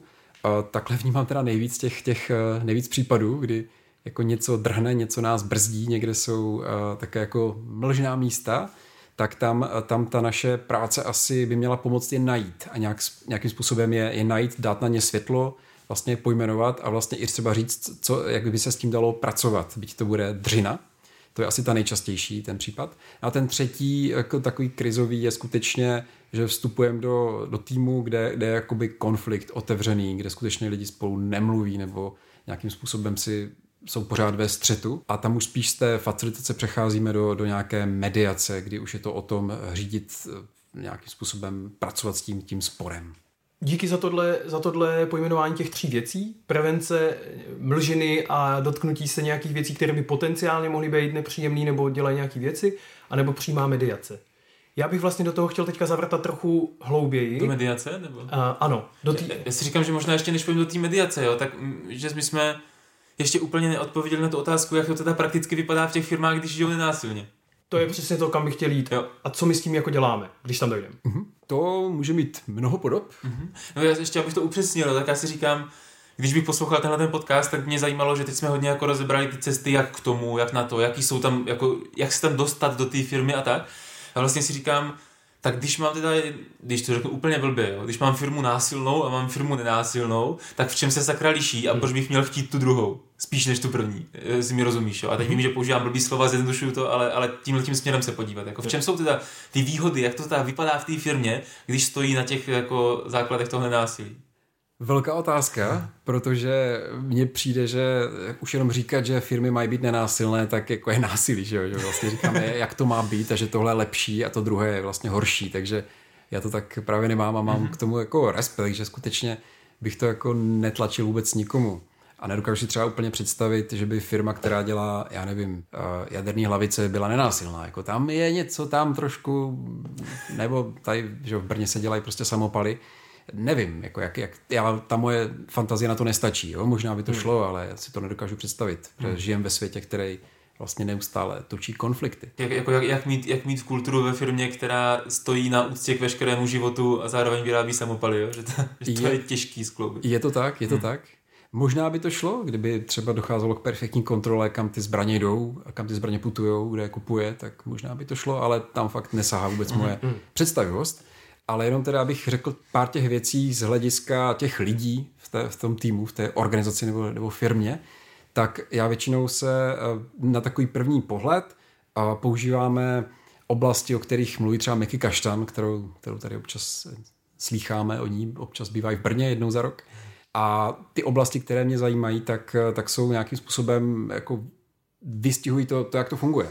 takhle vnímám teda nejvíc těch, těch eh, nejvíc případů, kdy jako něco drhne, něco nás brzdí, někde jsou uh, také jako mlžná místa, tak tam, tam ta naše práce asi by měla pomoct je najít a nějak, nějakým způsobem je, je najít, dát na ně světlo, vlastně pojmenovat a vlastně i třeba říct, co, jak by se s tím dalo pracovat, byť to bude dřina, to je asi ta nejčastější, ten případ. A ten třetí, jako takový krizový, je skutečně, že vstupujeme do, do týmu, kde, kde je jakoby konflikt otevřený, kde skutečně lidi spolu nemluví nebo nějakým způsobem si jsou pořád ve střetu a tam už spíš z té facilitace přecházíme do, do nějaké mediace, kdy už je to o tom řídit eh, nějakým způsobem, pracovat s tím, tím sporem. Díky za tohle, za tohle pojmenování těch tří věcí. Prevence, mlžiny a dotknutí se nějakých věcí, které by potenciálně mohly být nepříjemné nebo dělají nějaké věci, anebo přímá mediace. Já bych vlastně do toho chtěl teďka zavrtat trochu hlouběji. Do mediace? Nebo? Uh, ano. Do tý... já, já si říkám, že možná ještě než půjdeme do té mediace, jo, tak že my jsme ještě úplně neodpověděli na tu otázku, jak to teda prakticky vypadá v těch firmách, když žijou nenásilně. To je přesně to, kam bych chtěl jít. Jo. A co my s tím jako děláme, když tam dojdeme? Uh-huh. To může mít mnoho podob. Uh-huh. No já ještě, abych to upřesnil, tak já si říkám, když bych poslouchal tenhle ten podcast, tak mě zajímalo, že teď jsme hodně jako rozebrali ty cesty, jak k tomu, jak na to, jaký jsou tam, jako, jak se tam dostat do té firmy a tak. A vlastně si říkám, tak když mám teda, když to řeknu úplně blbě, jo, když mám firmu násilnou a mám firmu nenásilnou, tak v čem se sakra liší a proč bych měl chtít tu druhou? Spíš než tu první, si mi rozumíš. Jo? A teď vím, že používám blbý slova, zjednodušuju to, ale, ale tímhle tím směrem se podívat. Jako v čem jsou teda ty výhody, jak to teda vypadá v té firmě, když stojí na těch jako základech toho nenásilí? Velká otázka, protože mně přijde, že už jenom říkat, že firmy mají být nenásilné, tak jako je násilí, že, jo? že vlastně říkáme, jak to má být a že tohle je lepší a to druhé je vlastně horší, takže já to tak právě nemám a mám mm-hmm. k tomu jako respekt, že skutečně bych to jako netlačil vůbec nikomu. A nedokážu si třeba úplně představit, že by firma, která dělá, já nevím, eh, jaderní hlavice, byla nenásilná. Jako tam je něco tam trošku, nebo tady, že v Brně se dělají prostě samopaly, nevím, jako jak, jak, já, ta moje fantazie na to nestačí, jo? možná by to hmm. šlo, ale já si to nedokážu představit, hmm. že žijem ve světě, který vlastně neustále točí konflikty. Jak, jako jak, jak, mít, jak mít kulturu ve firmě, která stojí na úctě k veškerému životu a zároveň vyrábí samopaly, jo? Že, to, [LAUGHS] že to je, je těžký skloubit. Je to tak, je to hmm. tak. Možná by to šlo, kdyby třeba docházelo k perfektní kontrole, kam ty zbraně jdou a kam ty zbraně putují, kde je kupuje, tak možná by to šlo, ale tam fakt nesahá vůbec moje mm. představivost ale jenom teda abych řekl pár těch věcí z hlediska těch lidí v, té, v tom týmu, v té organizaci nebo, nebo firmě, tak já většinou se eh, na takový první pohled používáme oblasti, o kterých mluví třeba Miky Kaštan, kterou, kterou tady občas slýcháme o ní, občas bývají v Brně jednou za rok. A ty oblasti, které mě zajímají, tak, tak jsou nějakým způsobem jako vystihují to, to, jak to funguje.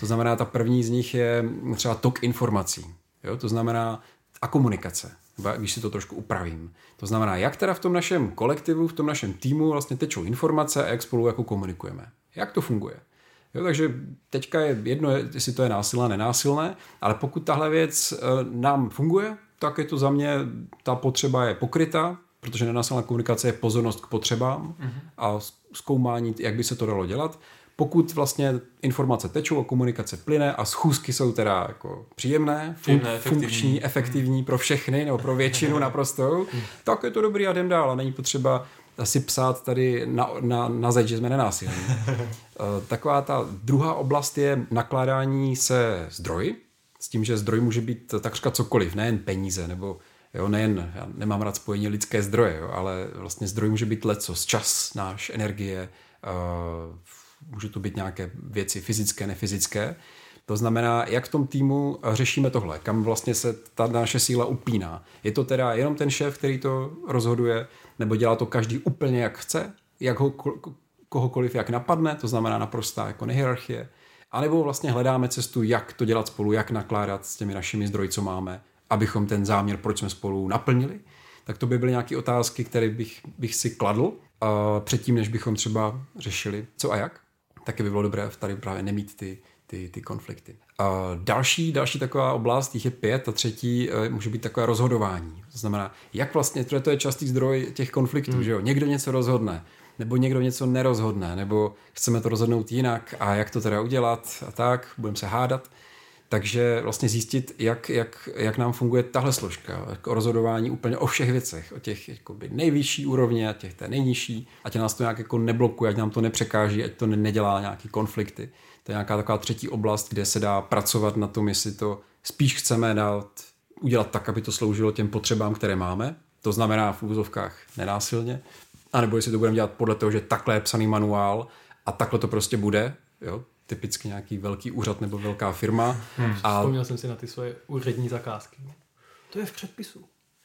To znamená, ta první z nich je třeba tok informací. Jo? To znamená, a komunikace, když si to trošku upravím. To znamená, jak teda v tom našem kolektivu, v tom našem týmu vlastně tečou informace a jak spolu jako komunikujeme. Jak to funguje. Jo, takže teďka je jedno, jestli to je násilné, nenásilné, ale pokud tahle věc e, nám funguje, tak je to za mě, ta potřeba je pokryta, protože nenásilná komunikace je pozornost k potřebám mm-hmm. a zkoumání, jak by se to dalo dělat pokud vlastně informace tečou a komunikace plyne a schůzky jsou teda jako příjemné, fun- příjemné efektivní. funkční, efektivní pro všechny nebo pro většinu [LAUGHS] naprosto, tak je to dobrý a jdem dál a není potřeba si psát tady na, na, na zeď, že jsme nenásilní. [LAUGHS] Eh, taková ta druhá oblast je nakládání se zdroji, s tím, že zdroj může být takřka cokoliv, nejen peníze, nebo jo, nejen, já nemám rád spojení lidské zdroje, jo, ale vlastně zdroj může být leco, čas, náš, energie, uh, může to být nějaké věci fyzické, nefyzické. To znamená, jak v tom týmu řešíme tohle, kam vlastně se ta naše síla upíná. Je to teda jenom ten šéf, který to rozhoduje, nebo dělá to každý úplně jak chce, jak ho kohokoliv jak napadne, to znamená naprostá jako nehierarchie, a nebo vlastně hledáme cestu, jak to dělat spolu, jak nakládat s těmi našimi zdroji, co máme, abychom ten záměr, proč jsme spolu naplnili. Tak to by byly nějaké otázky, které bych, bych si kladl uh, předtím, než bychom třeba řešili co a jak taky by bylo dobré tady právě nemít ty, ty, ty konflikty. A další, další taková oblast, jich je pět, a třetí e, může být takové rozhodování. To znamená, jak vlastně, to je častý zdroj těch konfliktů, hmm. že jo? Někdo něco rozhodne, nebo někdo něco nerozhodne, nebo chceme to rozhodnout jinak a jak to teda udělat a tak, budeme se hádat. Takže vlastně zjistit, jak, jak, jak nám funguje tahle složka, jako rozhodování úplně o všech věcech, o těch jakoby, nejvyšší úrovně a těch té nejnižší, ať nás to nějak jako neblokuje, ať nám to nepřekáží, ať to nedělá nějaký konflikty. To je nějaká taková třetí oblast, kde se dá pracovat na tom, jestli to spíš chceme dát, udělat tak, aby to sloužilo těm potřebám, které máme, to znamená v úvozovkách nenásilně, anebo jestli to budeme dělat podle toho, že takhle je psaný manuál a takhle to prostě bude, jo, typicky nějaký velký úřad nebo velká firma. Hmm. A... Vzpomněl jsem si na ty svoje úřední zakázky. To je v předpisu.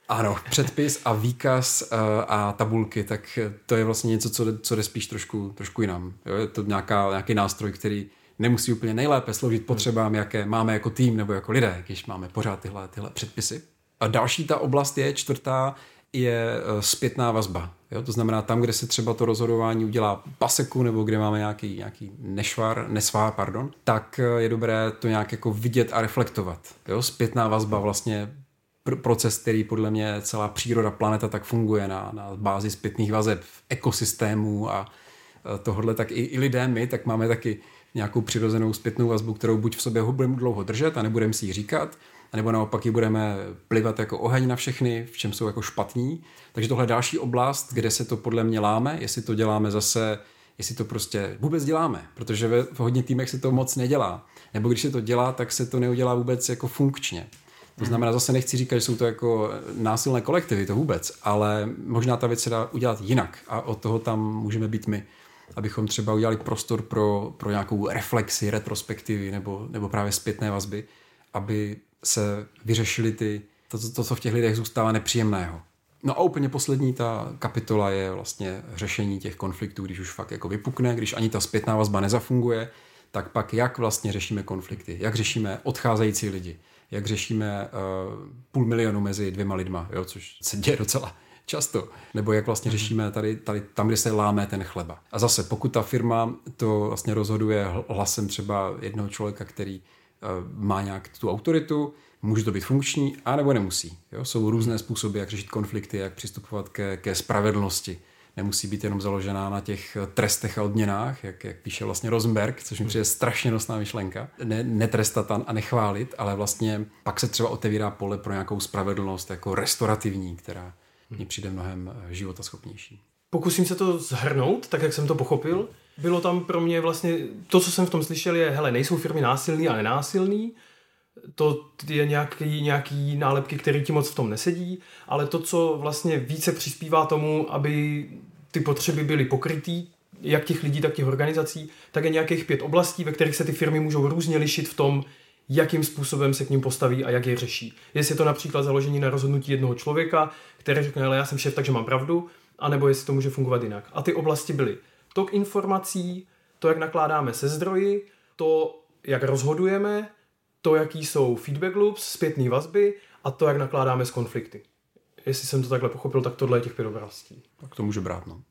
Ano, předpis a výkaz uh, a tabulky, tak to je vlastně něco, co jde, co jde spíš trošku, trošku jinam. Jo? Je to nějaká, nějaký nástroj, který nemusí úplně nejlépe sloužit potřebám, jaké máme jako tým nebo jako lidé, když máme pořád tyhle, tyhle předpisy. A další ta oblast je, čtvrtá, je eh, zpětná vazba. Jo? To znamená tam, kde se třeba to rozhodování udělá paseku nebo kde máme nějaký, nějaký nešvar, nesvár, pardon, tak eh, je dobré to nějak jako vidět a reflektovat. Jo? Zpětná vazba vlastně pr- proces, který podle mě celá příroda, planeta tak funguje na, na bázi zpětných vazeb, ekosystémů a eh, tohle, tak i, i lidé my, tak máme taky nějakou přirozenou zpětnou vazbu, kterou buď v sobě budeme dlouho držet a nebudeme si ji říkat, nebo naopak ji budeme plivat jako oheň na všechny, v čem jsou jako špatní. Takže tohle je další oblast, kde se to podle mě láme, jestli to děláme zase, jestli to prostě vůbec děláme, protože v hodně týmech se to moc nedělá. Nebo když se to dělá, tak se to neudělá vůbec jako funkčně. To znamená, zase nechci říkat, že jsou to jako násilné kolektivy, to vůbec, ale možná ta věc se dá udělat jinak a od toho tam můžeme být my abychom třeba udělali prostor pro, pro nějakou reflexi, retrospektivy nebo, nebo právě zpětné vazby, aby se vyřešily ty, to, to, to, co v těch lidech zůstává nepříjemného. No a úplně poslední ta kapitola je vlastně řešení těch konfliktů, když už fakt jako vypukne, když ani ta zpětná vazba nezafunguje, tak pak jak vlastně řešíme konflikty, jak řešíme odcházející lidi, jak řešíme uh, půl milionu mezi dvěma lidma, jo, což se děje docela často. Nebo jak vlastně mhm. řešíme tady, tady tam, kde se láme ten chleba. A zase, pokud ta firma to vlastně rozhoduje hlasem třeba jednoho člověka, který má nějak tu autoritu, může to být funkční, anebo nemusí. Jo? Jsou různé způsoby, jak řešit konflikty, jak přistupovat ke, ke spravedlnosti. Nemusí být jenom založená na těch trestech a odměnách, jak, jak píše vlastně Rosenberg, což mi přijde strašně nosná myšlenka. Ne, netrestat a nechválit, ale vlastně pak se třeba otevírá pole pro nějakou spravedlnost jako restaurativní, která mně přijde mnohem eh, životaschopnější. Pokusím se to zhrnout, tak jak jsem to pochopil. Bylo tam pro mě vlastně, to, co jsem v tom slyšel, je, hele, nejsou firmy násilný a nenásilný, to je nějaký, nějaký nálepky, který ti moc v tom nesedí, ale to, co vlastně více přispívá tomu, aby ty potřeby byly pokrytý, jak těch lidí, tak těch organizací, tak je nějakých pět oblastí, ve kterých se ty firmy můžou různě lišit v tom, jakým způsobem se k ním postaví a jak je řeší. Jestli je to například založení na rozhodnutí jednoho člověka, který řekne, ale já jsem šéf, takže mám pravdu, anebo jestli to může fungovat jinak. A ty oblasti byly tok informací, to, jak nakládáme se zdroji, to, jak rozhodujeme, to, jaký jsou feedback loops, zpětné vazby a to, jak nakládáme s konflikty. Jestli jsem to takhle pochopil, tak tohle je těch pět oblastí. Tak to může brát, no.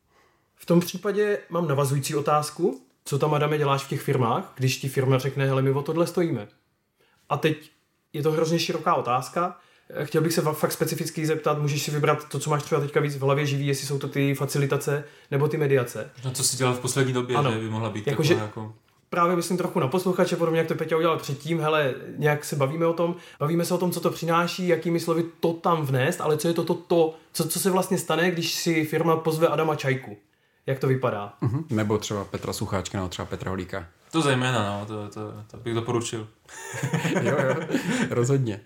V tom případě mám navazující otázku. Co tam, Adame, děláš v těch firmách, když ti firma řekne, hele, my o tohle stojíme? A teď je to hrozně široká otázka. Chtěl bych se fakt specificky zeptat, můžeš si vybrat to, co máš třeba teďka víc v hlavě živý, jestli jsou to ty facilitace nebo ty mediace. No, co si dělal v poslední době, ano. že by mohla být jako, že, jako... Právě myslím trochu na posluchače, podobně jak to Peťa udělal předtím, hele, nějak se bavíme o tom, bavíme se o tom, co to přináší, jakými slovy to tam vnést, ale co je to to, to co, co se vlastně stane, když si firma pozve Adama Čajku. Jak to vypadá? Uh-huh. Nebo třeba Petra Sucháčka, nebo třeba Petra Holíka. To zejména, no, to, to, to bych doporučil. [LAUGHS] jo, jo, rozhodně.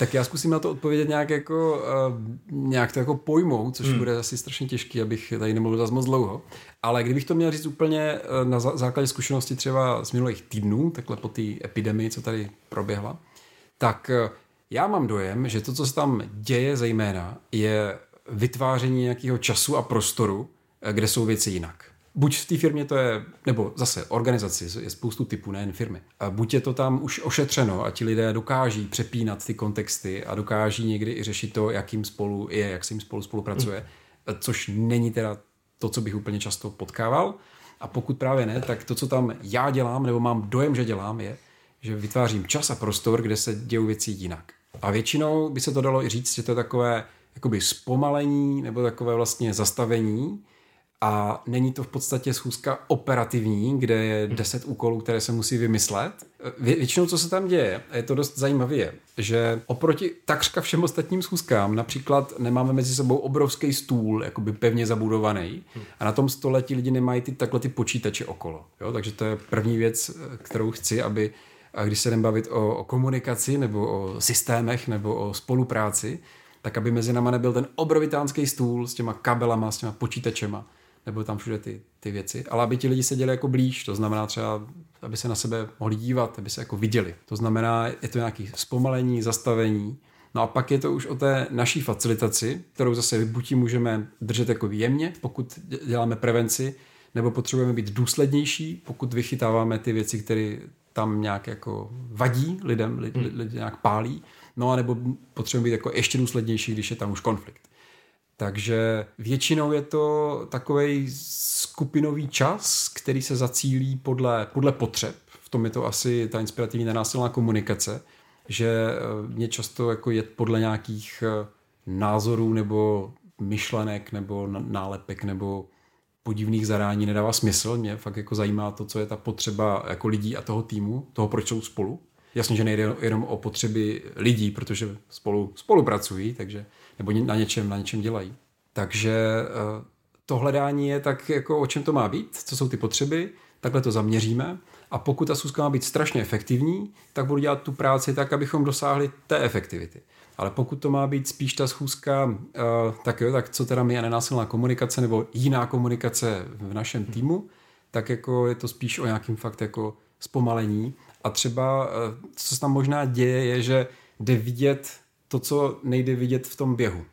Tak já zkusím na to odpovědět nějak jako, uh, nějak to jako pojmou, což hmm. bude asi strašně těžký, abych tady nemluvil zase moc dlouho. Ale kdybych to měl říct úplně uh, na základě zkušenosti třeba z minulých týdnů, takhle po té epidemii, co tady proběhla, tak uh, já mám dojem, že to, co se tam děje zejména, je vytváření nějakého času a prostoru, kde jsou věci jinak. Buď v té firmě to je, nebo zase organizaci, je spoustu typů, nejen firmy. A buď je to tam už ošetřeno a ti lidé dokáží přepínat ty kontexty a dokáží někdy i řešit to, jakým spolu je, jak se jim spolu spolupracuje, mm. což není teda to, co bych úplně často potkával. A pokud právě ne, tak to, co tam já dělám, nebo mám dojem, že dělám, je, že vytvářím čas a prostor, kde se dějí věci jinak. A většinou by se to dalo i říct, že to je takové jakoby zpomalení nebo takové vlastně zastavení, a není to v podstatě schůzka operativní, kde je hmm. deset úkolů, které se musí vymyslet. Vě- většinou, co se tam děje, a je to dost zajímavé, je, že oproti takřka všem ostatním schůzkám, například nemáme mezi sebou obrovský stůl, jakoby pevně zabudovaný, hmm. a na tom stole ti lidi nemají ty, takhle ty počítače okolo. Jo? Takže to je první věc, kterou chci, aby a když se jdeme bavit o, o komunikaci nebo o systémech nebo o spolupráci, tak aby mezi náma nebyl ten obrovitánský stůl s těma kabelama, s těma počítačema, nebo tam všude ty, ty věci, ale aby ti lidi seděli jako blíž, to znamená třeba, aby se na sebe mohli dívat, aby se jako viděli. To znamená, je to nějaký zpomalení, zastavení, No a pak je to už o té naší facilitaci, kterou zase buď můžeme držet jako jemně, pokud děláme prevenci, nebo potřebujeme být důslednější, pokud vychytáváme ty věci, které tam nějak jako vadí lidem, lidi, hmm. lidi nějak pálí, no a nebo potřebujeme být jako ještě důslednější, když je tam už konflikt. Takže většinou je to takový skupinový čas, který se zacílí podle, podle potřeb. V tom je to asi ta inspirativní nenásilná komunikace, že eh, mě často jako je podle nějakých eh, názorů nebo myšlenek nebo nálepek nebo podivných zadání nedává smysl. Mě fakt jako zajímá to, co je ta potřeba jako lidí a toho týmu, toho, proč jsou spolu. Jasně, že nejde jenom o potřeby lidí, protože spolu spolupracují, takže, nebo na něčem, na něčem dělají. Takže eh, to hledání je tak, jako o čem to má být, co jsou ty potřeby, takhle to zaměříme a pokud ta schůzka má být strašně efektivní, tak budu dělat tu práci tak, abychom dosáhli té efektivity. Ale pokud to má být spíš ta schůzka, uh, tak jo, tak co teda my a nenásilná komunikace nebo jiná komunikace v našem týmu, tak jako je to spíš o nějakým fakt jako zpomalení. A třeba, uh, co se tam možná děje, je, že jde vidět to, co nejde vidět v tom běhu.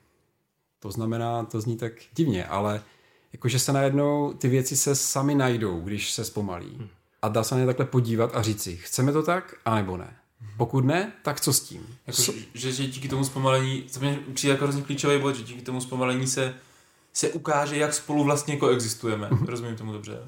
To znamená, to zní tak divně, ale jakože se najednou ty věci se sami najdou, když se zpomalí. Hmm a dá se na ně takhle podívat a říct si, chceme to tak, anebo ne. Pokud ne, tak co s tím? Jako, co? Že, že díky tomu zpomalení, to mě přijde jako hrozně klíčový bod, že díky tomu zpomalení se, se ukáže, jak spolu vlastně koexistujeme. Mm-hmm. Rozumím tomu dobře.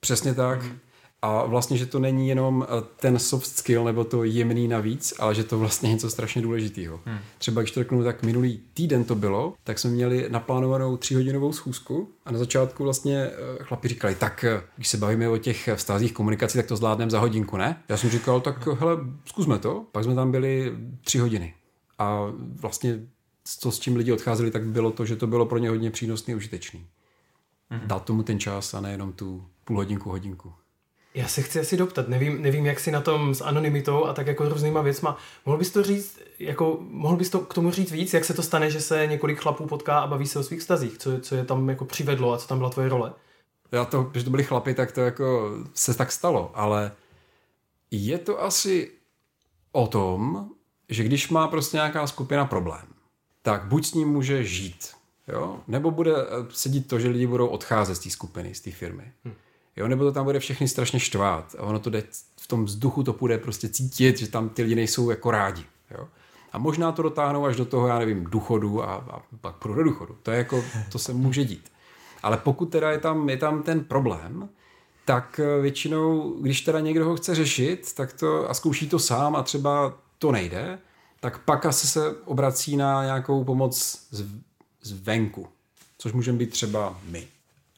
Přesně tak. Mm-hmm. A vlastně, že to není jenom eh, ten soft skill nebo to jemný navíc, ale že to vlastně něco strašně důležitého. Hmm. Třeba když to řeknu, tak minulý týden to bylo, tak jsme měli naplánovanou tříhodinovou schůzku a na začátku vlastně eh, chlapi říkali, tak eh, když se bavíme o těch vztazích komunikací, tak to zvládneme za hodinku, ne? Já jsem říkal, tak hele, zkusme to. Pak jsme tam byli tři hodiny. A vlastně co s čím lidi odcházeli, tak bylo to, že to bylo pro ně hodně přínosný a užitečný. Hmm. Dát tomu ten čas a nejenom tu půl hodinku, hodinku. Já se chci asi doptat, nevím, nevím, jak si na tom s anonymitou a tak jako různýma věcma. Mohl bys to říct, jako, mohl bys to k tomu říct víc, jak se to stane, že se několik chlapů potká a baví se o svých stazích, co, co je tam jako přivedlo a co tam byla tvoje role? Já to, když to byli chlapi, tak to jako se tak stalo, ale je to asi o tom, že když má prostě nějaká skupina problém, tak buď s ním může žít, jo? nebo bude eh, sedít to, že lidi budou odcházet z té skupiny, z té firmy. Hm. Jo, nebo to tam bude všechny strašně štvát. A ono to jde, v tom vzduchu to bude prostě cítit, že tam ty lidi nejsou jako rádi. Jo. A možná to dotáhnou až do toho, já nevím, důchodu a, a pak půjdu do důchodu. To je jako, to se může dít. Ale pokud teda je tam, je tam ten problém, tak eh, většinou, když teda někdo ho chce řešit, tak to a zkouší to sám a třeba to nejde, tak pak asi se obrací na nějakou pomoc z, zvenku, což můžeme být třeba my.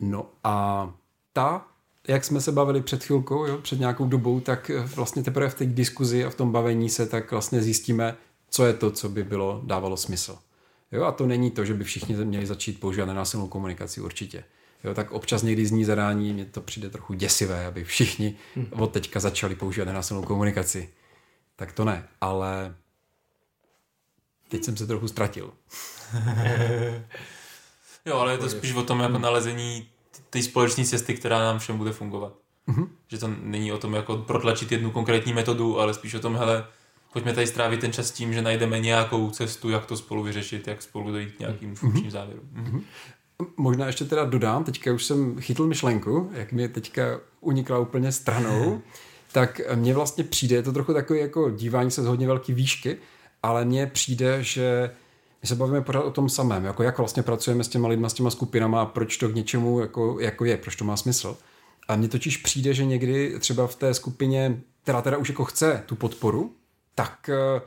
No a ta jak jsme se bavili před chvilkou, jo, před nějakou dobou, tak eh, vlastně teprve v té diskuzi a v tom bavení se tak vlastně zjistíme, co je to, co by bylo dávalo smysl. Jo, a to není to, že by všichni měli začít používat nenásilnou komunikaci, určitě. Jo, tak občas někdy zní zadání, mně to přijde trochu děsivé, aby všichni hmm. od teďka začali používat nenásilnou komunikaci. Tak to ne, ale teď jsem se trochu ztratil. [LAUGHS] jo, ale je to spíš o tom jako nalezení té společné cesty, která nám všem bude fungovat. Mm-hmm. Že to není o tom jako protlačit jednu konkrétní metodu, ale spíš o tom, hele, pojďme tady strávit ten čas tím, že najdeme nějakou cestu, jak to spolu vyřešit, jak spolu dojít k nějakým mm-hmm. funkčním závěrům. Mm-hmm. Možná ještě teda dodám, teďka už jsem chytl myšlenku, jak mi teďka unikla úplně stranou, [LAUGHS] tak mně vlastně přijde, je to trochu takový jako dívání se z hodně velký výšky, ale mně přijde, že my se bavíme pořád o tom samém, jako jak vlastně pracujeme s těma lidma, s těma skupinama a proč to k něčemu jako, jako je, proč to má smysl. A mně totiž přijde, že někdy třeba v té skupině, která teda už jako chce tu podporu, tak eh,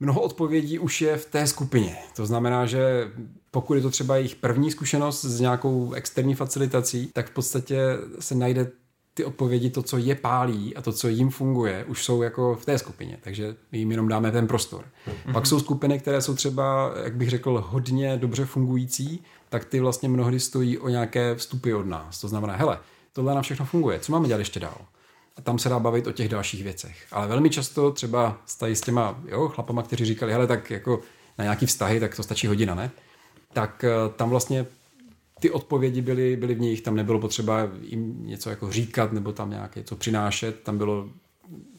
mnoho odpovědí už je v té skupině. To znamená, že pokud je to třeba jejich první zkušenost s nějakou externí facilitací, tak v podstatě se najde ty odpovědi, to, co je pálí a to, co jim funguje, už jsou jako v té skupině, takže my jim jenom dáme ten prostor. Mm-hmm. Pak jsou skupiny, které jsou třeba, jak bych řekl, hodně dobře fungující, tak ty vlastně mnohdy stojí o nějaké vstupy od nás. To znamená, hele, tohle na všechno funguje, co máme dělat ještě dál? a tam se dá bavit o těch dalších věcech. Ale velmi často třeba stají s těma jo, chlapama, kteří říkali, hele, tak jako na nějaký vztahy, tak to stačí hodina, ne? Tak eh, tam vlastně ty odpovědi byly, byly v nich, tam nebylo potřeba jim něco jako říkat nebo tam nějaké něco přinášet, tam bylo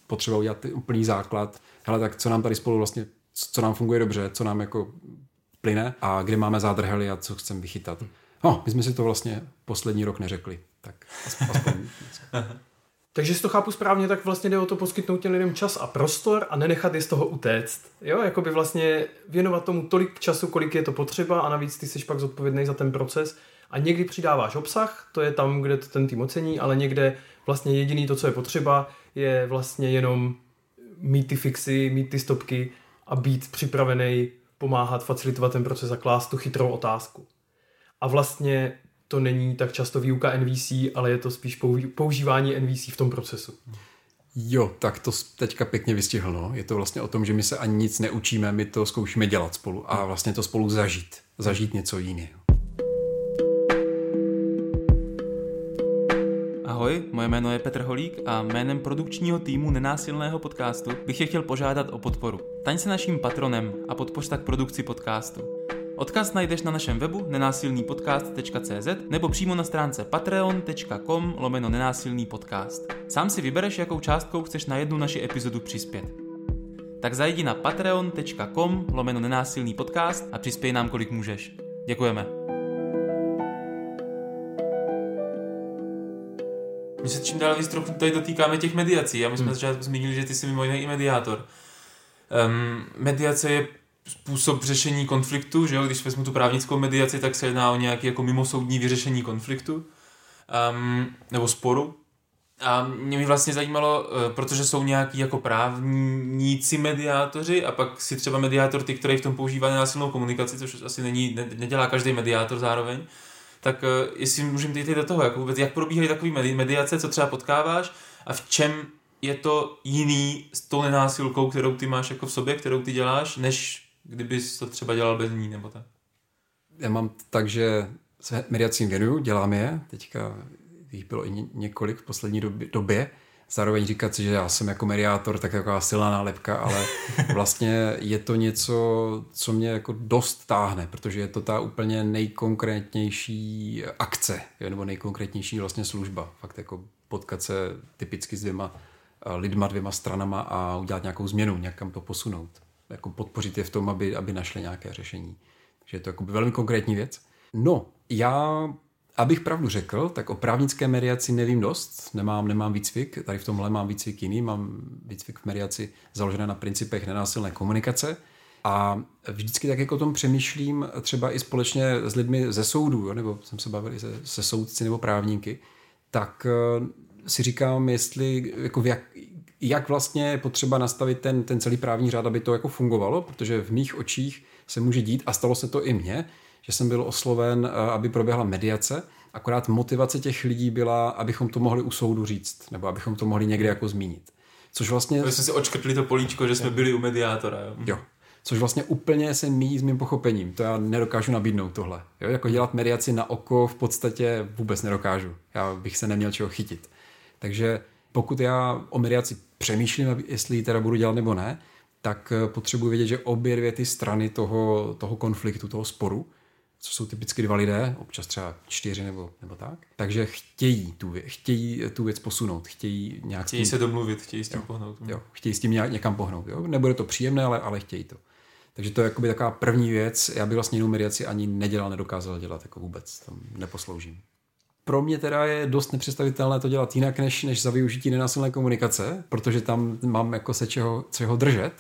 potřeba udělat úplný základ. Hele, tak co nám tady spolu vlastně, co nám funguje dobře, co nám jako plyne a kde máme zádrhely a co chceme vychytat. No, my jsme si to vlastně poslední rok neřekli, tak aspoň [LAUGHS] Takže si to chápu správně, tak vlastně jde o to poskytnout těm lidem čas a prostor a nenechat je z toho utéct. Jo, jako by vlastně věnovat tomu tolik času, kolik je to potřeba a navíc ty jsi pak zodpovědný za ten proces a někdy přidáváš obsah, to je tam, kde to ten tým ocení, ale někde vlastně jediný to, co je potřeba, je vlastně jenom mít ty fixy, mít ty stopky a být připravený pomáhat, facilitovat ten proces a klást tu chytrou otázku. A vlastně to není tak často výuka NVC, ale je to spíš používání NVC v tom procesu. Jo, tak to teďka pěkně vystihl. No. Je to vlastně o tom, že my se ani nic neučíme, my to zkoušíme dělat spolu a vlastně to spolu zažít. Zažít něco jiného. Ahoj, moje jméno je Petr Holík a jménem produkčního týmu Nenásilného podcastu bych je chtěl požádat o podporu. Taň se naším patronem a podpoř tak produkci podcastu. Odkaz najdeš na našem webu nenásilnýpodcast.cz nebo přímo na stránce patreon.com lomeno nenásilný podcast. Sám si vybereš, jakou částkou chceš na jednu naši epizodu přispět. Tak zajdi na patreon.com lomeno nenásilný podcast a přispěj nám, kolik můžeš. Děkujeme. My se čím dál víc trochu tady dotýkáme těch mediací a my jsme hmm. začátku zmínili, že ty jsi mimo jiné i mediátor. Um, mediace je způsob řešení konfliktu, že jo? když vezmu tu právnickou mediaci, tak se jedná o nějaké jako mimosoudní vyřešení konfliktu um, nebo sporu. A mě mi vlastně zajímalo, eh, protože jsou nějaký jako právníci mediátoři a pak si třeba mediátor, ty, který v tom používá násilnou komunikaci, což asi není, ne, nedělá každý mediátor zároveň, tak eh, jestli můžeme jít do toho, jako vůbec, jak probíhají takové mediace, co třeba potkáváš a v čem je to jiný s tou nenásilkou, kterou ty máš jako v sobě, kterou ty děláš, než kdybys to třeba dělal bez ní nebo tak? Já mám tak, že se mediacím věnuju, dělám je, teďka jich bylo i několik v poslední době, zároveň říkat si, že já jsem jako mediátor tak taková silná nálepka, ale [LAUGHS] vlastně je to něco, co mě jako dost táhne, protože je to ta úplně nejkonkrétnější akce, nebo nejkonkrétnější vlastně služba. Fakt jako potkat se typicky s dvěma lidma, dvěma stranama a udělat nějakou změnu, nějak to posunout jako podpořit je v tom, aby, aby našli nějaké řešení. Takže je to jako velmi konkrétní věc. No, já, abych pravdu řekl, tak o právnické mediaci nevím dost, nemám, nemám výcvik, tady v tomhle mám výcvik jiný, mám výcvik v mediaci založené na principech nenásilné komunikace a vždycky tak jako o tom přemýšlím třeba i společně s lidmi ze soudu, nebo jsem se bavil se, se soudci nebo právníky, tak eh, si říkám, jestli jako v jak, jak vlastně je potřeba nastavit ten, ten celý právní řád, aby to jako fungovalo, protože v mých očích se může dít, a stalo se to i mně, že jsem byl osloven, eh, aby proběhla mediace, akorát motivace těch lidí byla, abychom to mohli u soudu říct, nebo abychom to mohli někde jako zmínit. Což vlastně... My jsme si očkrtli to políčko, že jsme byli u mediátora. Jo. jo. Což vlastně úplně se míjí s mým pochopením. To já nedokážu nabídnout tohle. Jo? Jako dělat mediaci na oko v podstatě vůbec nedokážu. Já bych se neměl čeho chytit. Takže pokud já o mediaci přemýšlím, jestli ji teda budu dělat nebo ne, tak eh, potřebuji vědět, že obě dvě ty strany toho, toho konfliktu, toho sporu, co jsou typicky dva lidé, občas třeba čtyři nebo, nebo tak, takže chtějí tu, věc, chtějí tu věc posunout, chtějí nějak... Chtějí tím, se domluvit, chtějí s tím jo, pohnout. Jo, chtějí s tím nějak, někam pohnout. Jo? Nebude to příjemné, ale, ale chtějí to. Takže to je jakoby taková první věc. Já bych vlastně jinou mediaci ani nedělal, nedokázal dělat jako vůbec. Tam neposloužím pro mě teda je dost nepředstavitelné to dělat jinak, než, než za využití nenásilné komunikace, protože tam mám jako se čeho, čeho držet.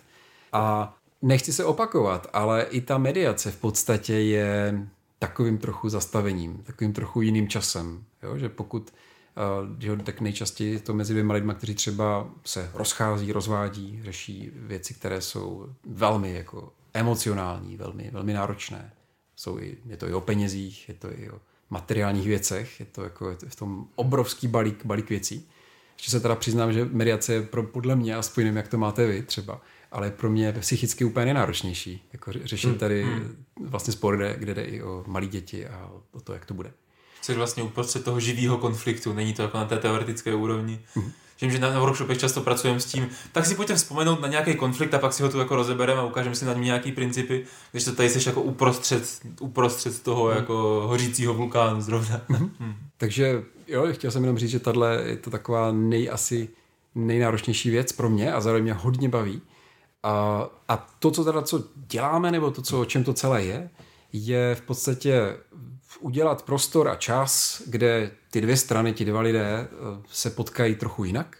A nechci se opakovat, ale i ta mediace v podstatě je takovým trochu zastavením, takovým trochu jiným časem. Jo? Že pokud uh, tak nejčastěji to mezi dvěma lidma, kteří třeba se rozchází, rozvádí, řeší věci, které jsou velmi jako emocionální, velmi, velmi náročné. Jsou i, je to i o penězích, je to i o materiálních věcech, je to jako je to v tom obrovský balík, balík věcí. Ještě se teda přiznám, že mediace je pro, podle mě, aspoň nevím, jak to máte vy třeba, ale pro mě psychicky úplně nejnáročnější. Jako řeším hmm, tady hmm. vlastně spor, kde, kde jde i o malé děti a o to, jak to bude. Jsi vlastně uprostřed toho živého konfliktu, není to jako na té teoretické úrovni. Mm-hmm. Že na workshopech často pracujeme s tím, tak si pojďte vzpomenout na nějaký konflikt a pak si ho tu jako rozebereme a ukážeme si na něm nějaký principy, když to tady jsi jako uprostřed, uprostřed toho mm. jako hořícího vulkánu zrovna. Mm. Mm. Takže jo, chtěl jsem jenom říct, že tahle je to taková nej asi nejnáročnější věc pro mě a zároveň mě hodně baví. A, a to, co teda co děláme, nebo to, co, o čem to celé je, je v podstatě udělat prostor a čas, kde ty dvě strany, ti dva lidé eh, se potkají trochu jinak,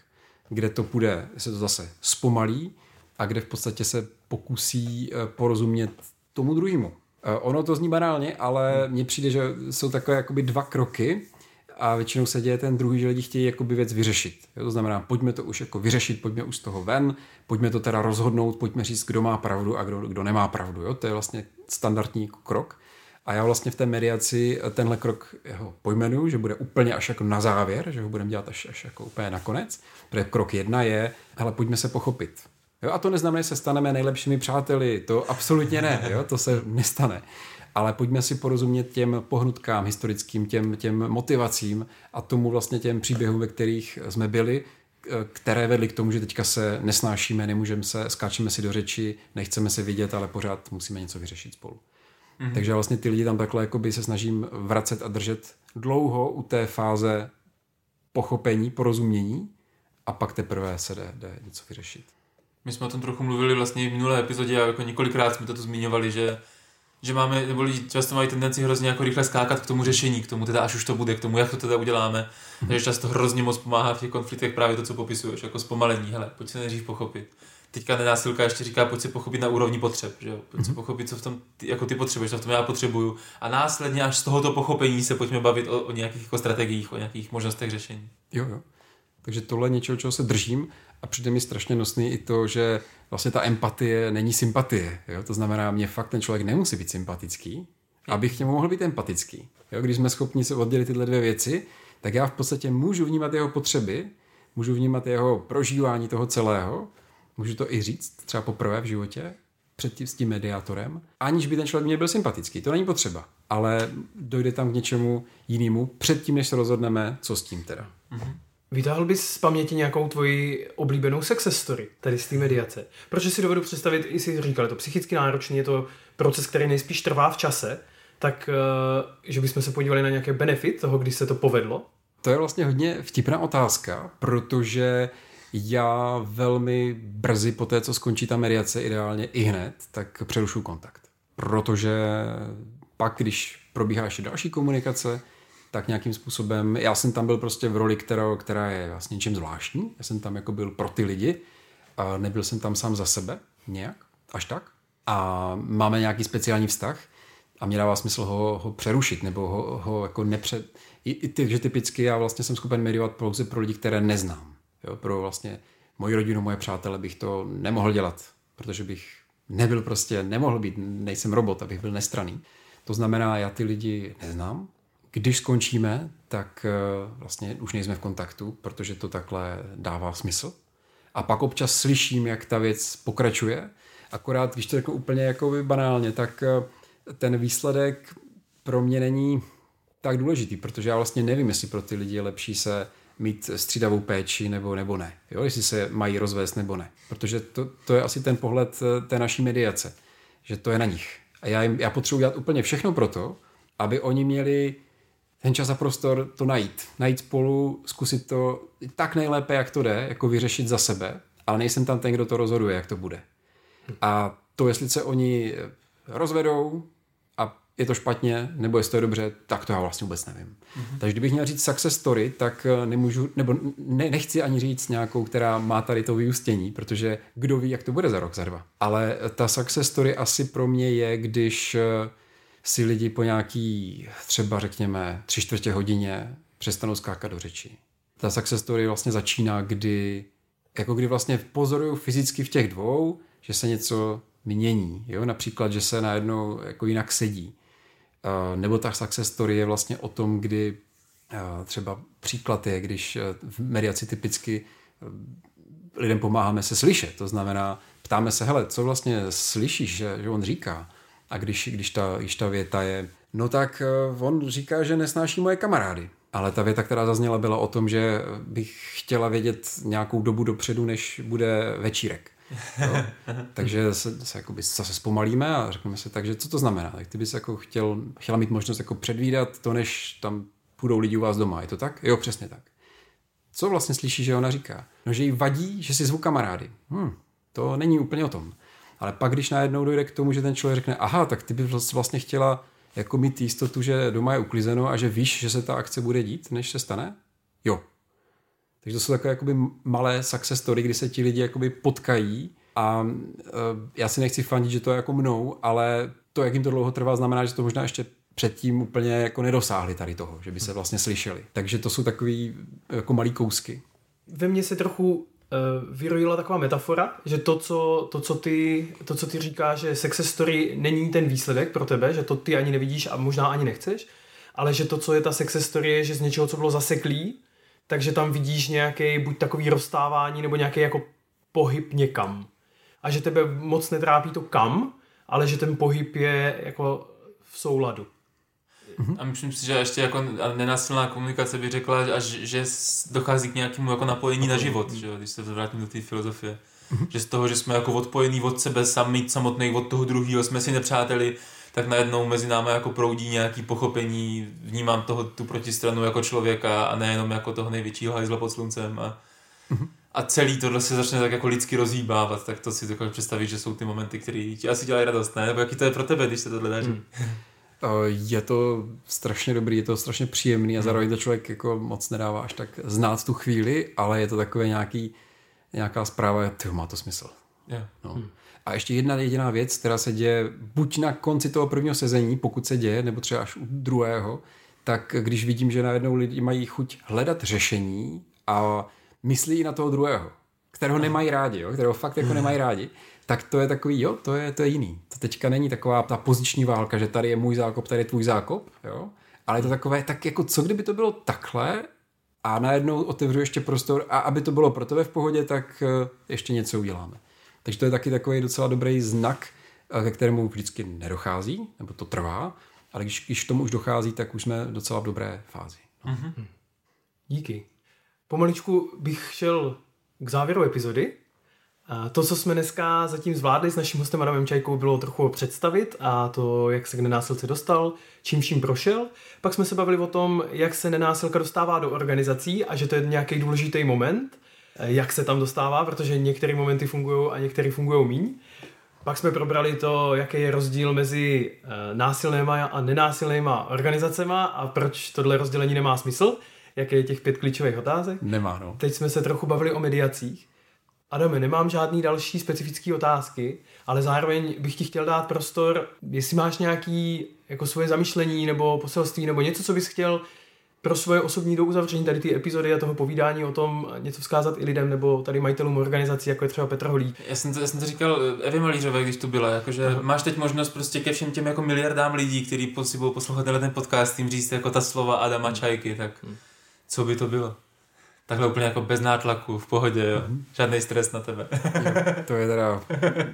kde to bude, se to zase zpomalí a kde v podstatě se pokusí eh, porozumět tomu druhému. Eh, ono to zní banálně, ale mně přijde, že jsou takové jakoby dva kroky a většinou se děje ten druhý, že lidi chtějí jakoby věc vyřešit. To znamená, pojďme to už jako vyřešit, pojďme už z toho ven, pojďme to teda rozhodnout, pojďme říct, kdo má pravdu a kdo, kdo nemá pravdu. Jo? To je vlastně standardní krok. A já vlastně v té mediaci tenhle krok jeho pojmenuju, že bude úplně až jako na závěr, že ho budeme dělat až, až jako úplně nakonec. Protože krok jedna je, hele, pojďme se pochopit. Jo, a to neznamená, že se staneme nejlepšími přáteli, to absolutně ne, jo, to se nestane. Ale pojďme si porozumět těm pohnutkám historickým, těm, těm motivacím a tomu vlastně těm příběhům, ve kterých jsme byli, které vedly k tomu, že teďka se nesnášíme, nemůžeme se, skáčeme si do řeči, nechceme se vidět, ale pořád musíme něco vyřešit spolu. Mm-hmm. Takže vlastně ty lidi tam takhle jakoby se snažím vracet a držet dlouho u té fáze pochopení, porozumění a pak teprve se jde, jde něco vyřešit. My jsme o tom trochu mluvili vlastně v minulé epizodě a jako několikrát jsme to tu zmiňovali, že že máme, nebo lidi často mají tendenci hrozně jako rychle skákat k tomu řešení, k tomu teda až už to bude, k tomu, jak to teda uděláme. Mm-hmm. Takže často hrozně moc pomáhá v těch konfliktech právě to, co popisuješ, jako zpomalení, hele, pojď se nejdřív pochopit teďka nenásilka ještě říká, pojď se pochopit na úrovni potřeb, že jo? Pojď se mhm. pochopit, co v tom ty, jako ty potřebuješ, co v tom já potřebuju. A následně až z tohoto pochopení se pojďme bavit o, o nějakých jako strategiích, o nějakých možnostech řešení. Jo, jo. Takže tohle je něčeho, čeho se držím a přijde mi strašně nosný i to, že vlastně ta empatie není sympatie. Jo? To znamená, mě fakt ten člověk nemusí být sympatický, abych k němu mohl být empatický. Jo? Když jsme schopni se oddělit tyhle dvě věci, tak já v podstatě můžu vnímat jeho potřeby, můžu vnímat jeho prožívání toho celého můžu to i říct, třeba poprvé v životě, před tím, s tím mediátorem, aniž by ten člověk mě byl sympatický. To není potřeba. Ale dojde tam k něčemu jinému předtím, než se rozhodneme, co s tím teda. Mm-hmm. Vytáhl bys z paměti nějakou tvoji oblíbenou success story, tady z té mediace? Protože si dovedu představit, i si říkal, je to psychicky náročný, je to proces, který nejspíš trvá v čase, tak eh, že bychom se podívali na nějaké benefit toho, když se to povedlo? To je vlastně hodně vtipná otázka, protože já velmi brzy po té, co skončí ta mediace, ideálně i hned, tak přerušu kontakt. Protože pak, když probíhá ještě další komunikace, tak nějakým způsobem, já jsem tam byl prostě v roli, která, která je vlastně něčím zvláštní, já jsem tam jako byl pro ty lidi a nebyl jsem tam sám za sebe nějak, až tak. A máme nějaký speciální vztah a mě dává smysl ho, ho přerušit nebo ho, ho jako nepřed... I, i ty, že typicky já vlastně jsem schopen mediovat pouze pro lidi, které neznám. Jo, pro vlastně moji rodinu, moje přátele bych to nemohl dělat, protože bych nebyl prostě, nemohl být, nejsem robot, abych byl nestraný. To znamená, já ty lidi neznám. Když skončíme, tak eh, vlastně už nejsme v kontaktu, protože to takhle dává smysl. A pak občas slyším, jak ta věc pokračuje. Akorát, když to řeknu úplně jako banálně, tak eh, ten výsledek pro mě není tak důležitý, protože já vlastně nevím, jestli pro ty lidi je lepší se mít střídavou péči nebo, nebo ne. Jo? Jestli se mají rozvést nebo ne. Protože to, to je asi ten pohled eh, té naší mediace, že to je na nich. A já, jim, já potřebuji dělat úplně všechno pro to, aby oni měli ten čas a prostor to najít. Najít spolu, zkusit to tak nejlépe, jak to jde, jako vyřešit za sebe, ale nejsem tam ten, kdo to rozhoduje, jak to bude. A to, jestli se oni rozvedou, je to špatně, nebo jestli to je dobře, tak to já vlastně vůbec nevím. Mm-hmm. Takže kdybych měl říct success story, tak eh, nemůžu, nebo ne, nechci ani říct nějakou, která má tady to vyústění, protože kdo ví, jak to bude za rok, za dva. Ale ta success story asi pro mě je, když eh, si lidi po nějaký třeba řekněme tři čtvrtě hodině přestanou skákat do řeči. Ta success story vlastně začíná, kdy jako kdy vlastně pozoruju fyzicky v těch dvou, že se něco mění. Jo? Například, že se najednou jako jinak sedí nebo ta success story je vlastně o tom, kdy třeba příklad je, když v mediaci typicky lidem pomáháme se slyšet. To znamená, ptáme se, hele, co vlastně slyšíš, že, že on říká? A když, když, ta, když ta věta je, No tak eh, on říká, že nesnáší moje kamarády. Ale ta věta, která zazněla, byla o tom, že bych chtěla vědět nějakou dobu dopředu, než bude večírek. Takže se, se jakoby zase zpomalíme a řekneme si, takže co to znamená? Tak ty bys jako chtěl, chtěla mít možnost jako předvídat to, než tam půjdou lidi u vás doma. Je to tak? Jo, přesně tak. Co vlastně slyší, že ona říká? No, že jí vadí, že si zvu kamarády. Hm, to není úplně o tom. Ale pak, když najednou dojde k tomu, že ten člověk řekne, aha, tak ty bys vlastně chtěla jako mít jistotu, že doma je uklizeno a že víš, že se ta akce bude dít, než se stane? Jo. Takže to jsou takové jakoby malé success story, kdy se ti lidi jakoby potkají a uh, já si nechci fandit, že to je jako mnou, ale to, jak jim to dlouho trvá, znamená, že to možná ještě předtím úplně jako nedosáhli tady toho, že by se vlastně slyšeli. Takže to jsou takový jako malý kousky. Ve mně se trochu uh, vyrojila taková metafora, že to co, to, co ty, to, co ty říkáš, že success story není ten výsledek pro tebe, že to ty ani nevidíš a možná ani nechceš, ale že to, co je ta success story, je, že z něčeho, co bylo zaseklý, takže tam vidíš nějaký buď takový rozstávání, nebo nějaký jako pohyb někam. A že tebe moc netrápí to kam, ale že ten pohyb je jako v souladu. A myslím si, že ještě jako nenásilná komunikace by řekla, až, že dochází k nějakému jako napojení na život, že, když se vrátím do té filozofie. Mm-hmm. Že z toho, že jsme jako odpojení od sebe sami, samotný od toho druhého, jsme si nepřáteli, tak najednou mezi námi jako proudí nějaký pochopení, vnímám toho tu protistranu jako člověka a nejenom jako toho největšího hajzla pod sluncem a, mm-hmm. a celý tohle se začne tak jako lidsky rozhýbávat, tak to si dokážu představit, že jsou ty momenty, které ti asi dělají radost, ne? Nebo jaký to je pro tebe, když se tohle dáš? Mm. Je to strašně dobrý, je to strašně příjemný a hmm. zároveň to člověk jako moc nedává až tak znát tu chvíli, ale je to takové nějaký, nějaká zpráva, ty má to smysl. Yeah. No. Hmm. A ještě jedna jediná věc, která se děje buď na konci toho prvního sezení, pokud se děje, nebo třeba až u druhého, tak když vidím, že najednou lidi mají chuť hledat řešení a myslí na toho druhého, kterého nemají rádi, jo? kterého fakt jako nemají rádi, tak to je takový, jo, to je, to je jiný. To teďka není taková ta poziční válka, že tady je můj zákop, tady je tvůj zákop, jo, ale je to takové, tak jako co kdyby to bylo takhle a najednou otevřu ještě prostor a aby to bylo pro tebe v pohodě, tak eh, ještě něco uděláme. Takže to je taky takový docela dobrý znak, eh, ke kterému vždycky nedochází, nebo to trvá, ale když, když tomu už dochází, tak už jsme docela v dobré fázi. No. Mm-hmm. Díky. Pomaličku bych šel k závěru epizody. To, co jsme dneska zatím zvládli s naším hostem Adamem Čajkou, bylo trochu představit a to, jak se k nenásilce dostal, čím vším prošel. Pak jsme se bavili o tom, jak se nenásilka dostává do organizací a že to je nějaký důležitý moment, jak se tam dostává, protože některé momenty fungují a některé fungují míň. Pak jsme probrali to, jaký je rozdíl mezi eh, násilnýma a nenásilnýma organizacema a proč tohle rozdělení nemá smysl, jaké je těch pět klíčových otázek. Nemá, no. Teď jsme se trochu bavili o mediacích. Adame, nemám žádný další specifické otázky, ale zároveň bych ti chtěl dát prostor, jestli máš nějaký jako svoje zamyšlení nebo poselství nebo něco, co bys chtěl pro svoje osobní do uzavření tady ty epizody a toho povídání o tom něco vzkázat i lidem nebo tady majitelům organizací, jako je třeba Petr Holí. Já jsem to, já jsem to říkal Evě Malířové, když tu byla, jakože uh-huh. máš teď možnost prostě ke všem těm jako miliardám lidí, kteří si budou poslouchat ten podcast, jim říct jako ta slova Adama Čajky, tak uh-huh. co by to bylo? Takhle úplně jako bez nátlaku, v pohodě, jo. Mm-hmm. Žádný stres na tebe. jo, to je teda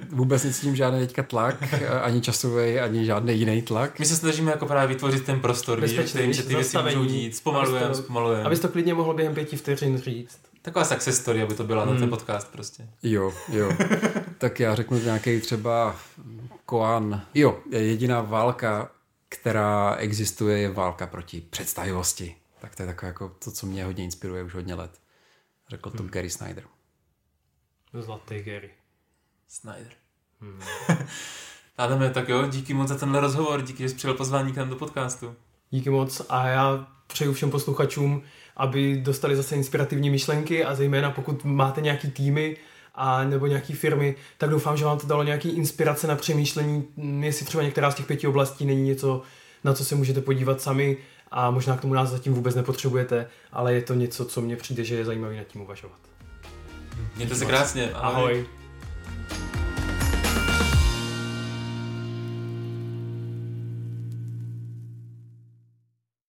vůbec nic s tím žádný teďka tlak, ani časový, ani žádný jiný tlak. My se snažíme jako právě vytvořit ten prostor, Bezpečný, že ty věci můžou dít, zpomalujeme, zpomalujeme. Abys to klidně mohl během pěti vteřin říct. Taková success story, aby to byla hmm. na ten podcast prostě. Jo, jo. tak já řeknu nějaký třeba Koan. Jo, jediná válka, která existuje, je válka proti představivosti. Tak to je takové jako to, co mě hodně inspiruje už hodně let. Řekl to hmm. Gary Snyder. Zlatý Gary. Snyder. Hmm. [LAUGHS] Adame, tak jo, díky moc za tenhle rozhovor, díky, že jsi přijel pozvání k nám do podcastu. Díky moc a já přeju všem posluchačům, aby dostali zase inspirativní myšlenky a zejména pokud máte nějaký týmy a nebo nějaký firmy, tak doufám, že vám to dalo nějaký inspirace na přemýšlení, jestli třeba některá z těch pěti oblastí není něco, na co se můžete podívat sami a možná k tomu nás zatím vůbec nepotřebujete, ale je to něco, co mně přijde, že je zajímavé nad tím uvažovat. Mějte se krásně. Ahoj. ahoj.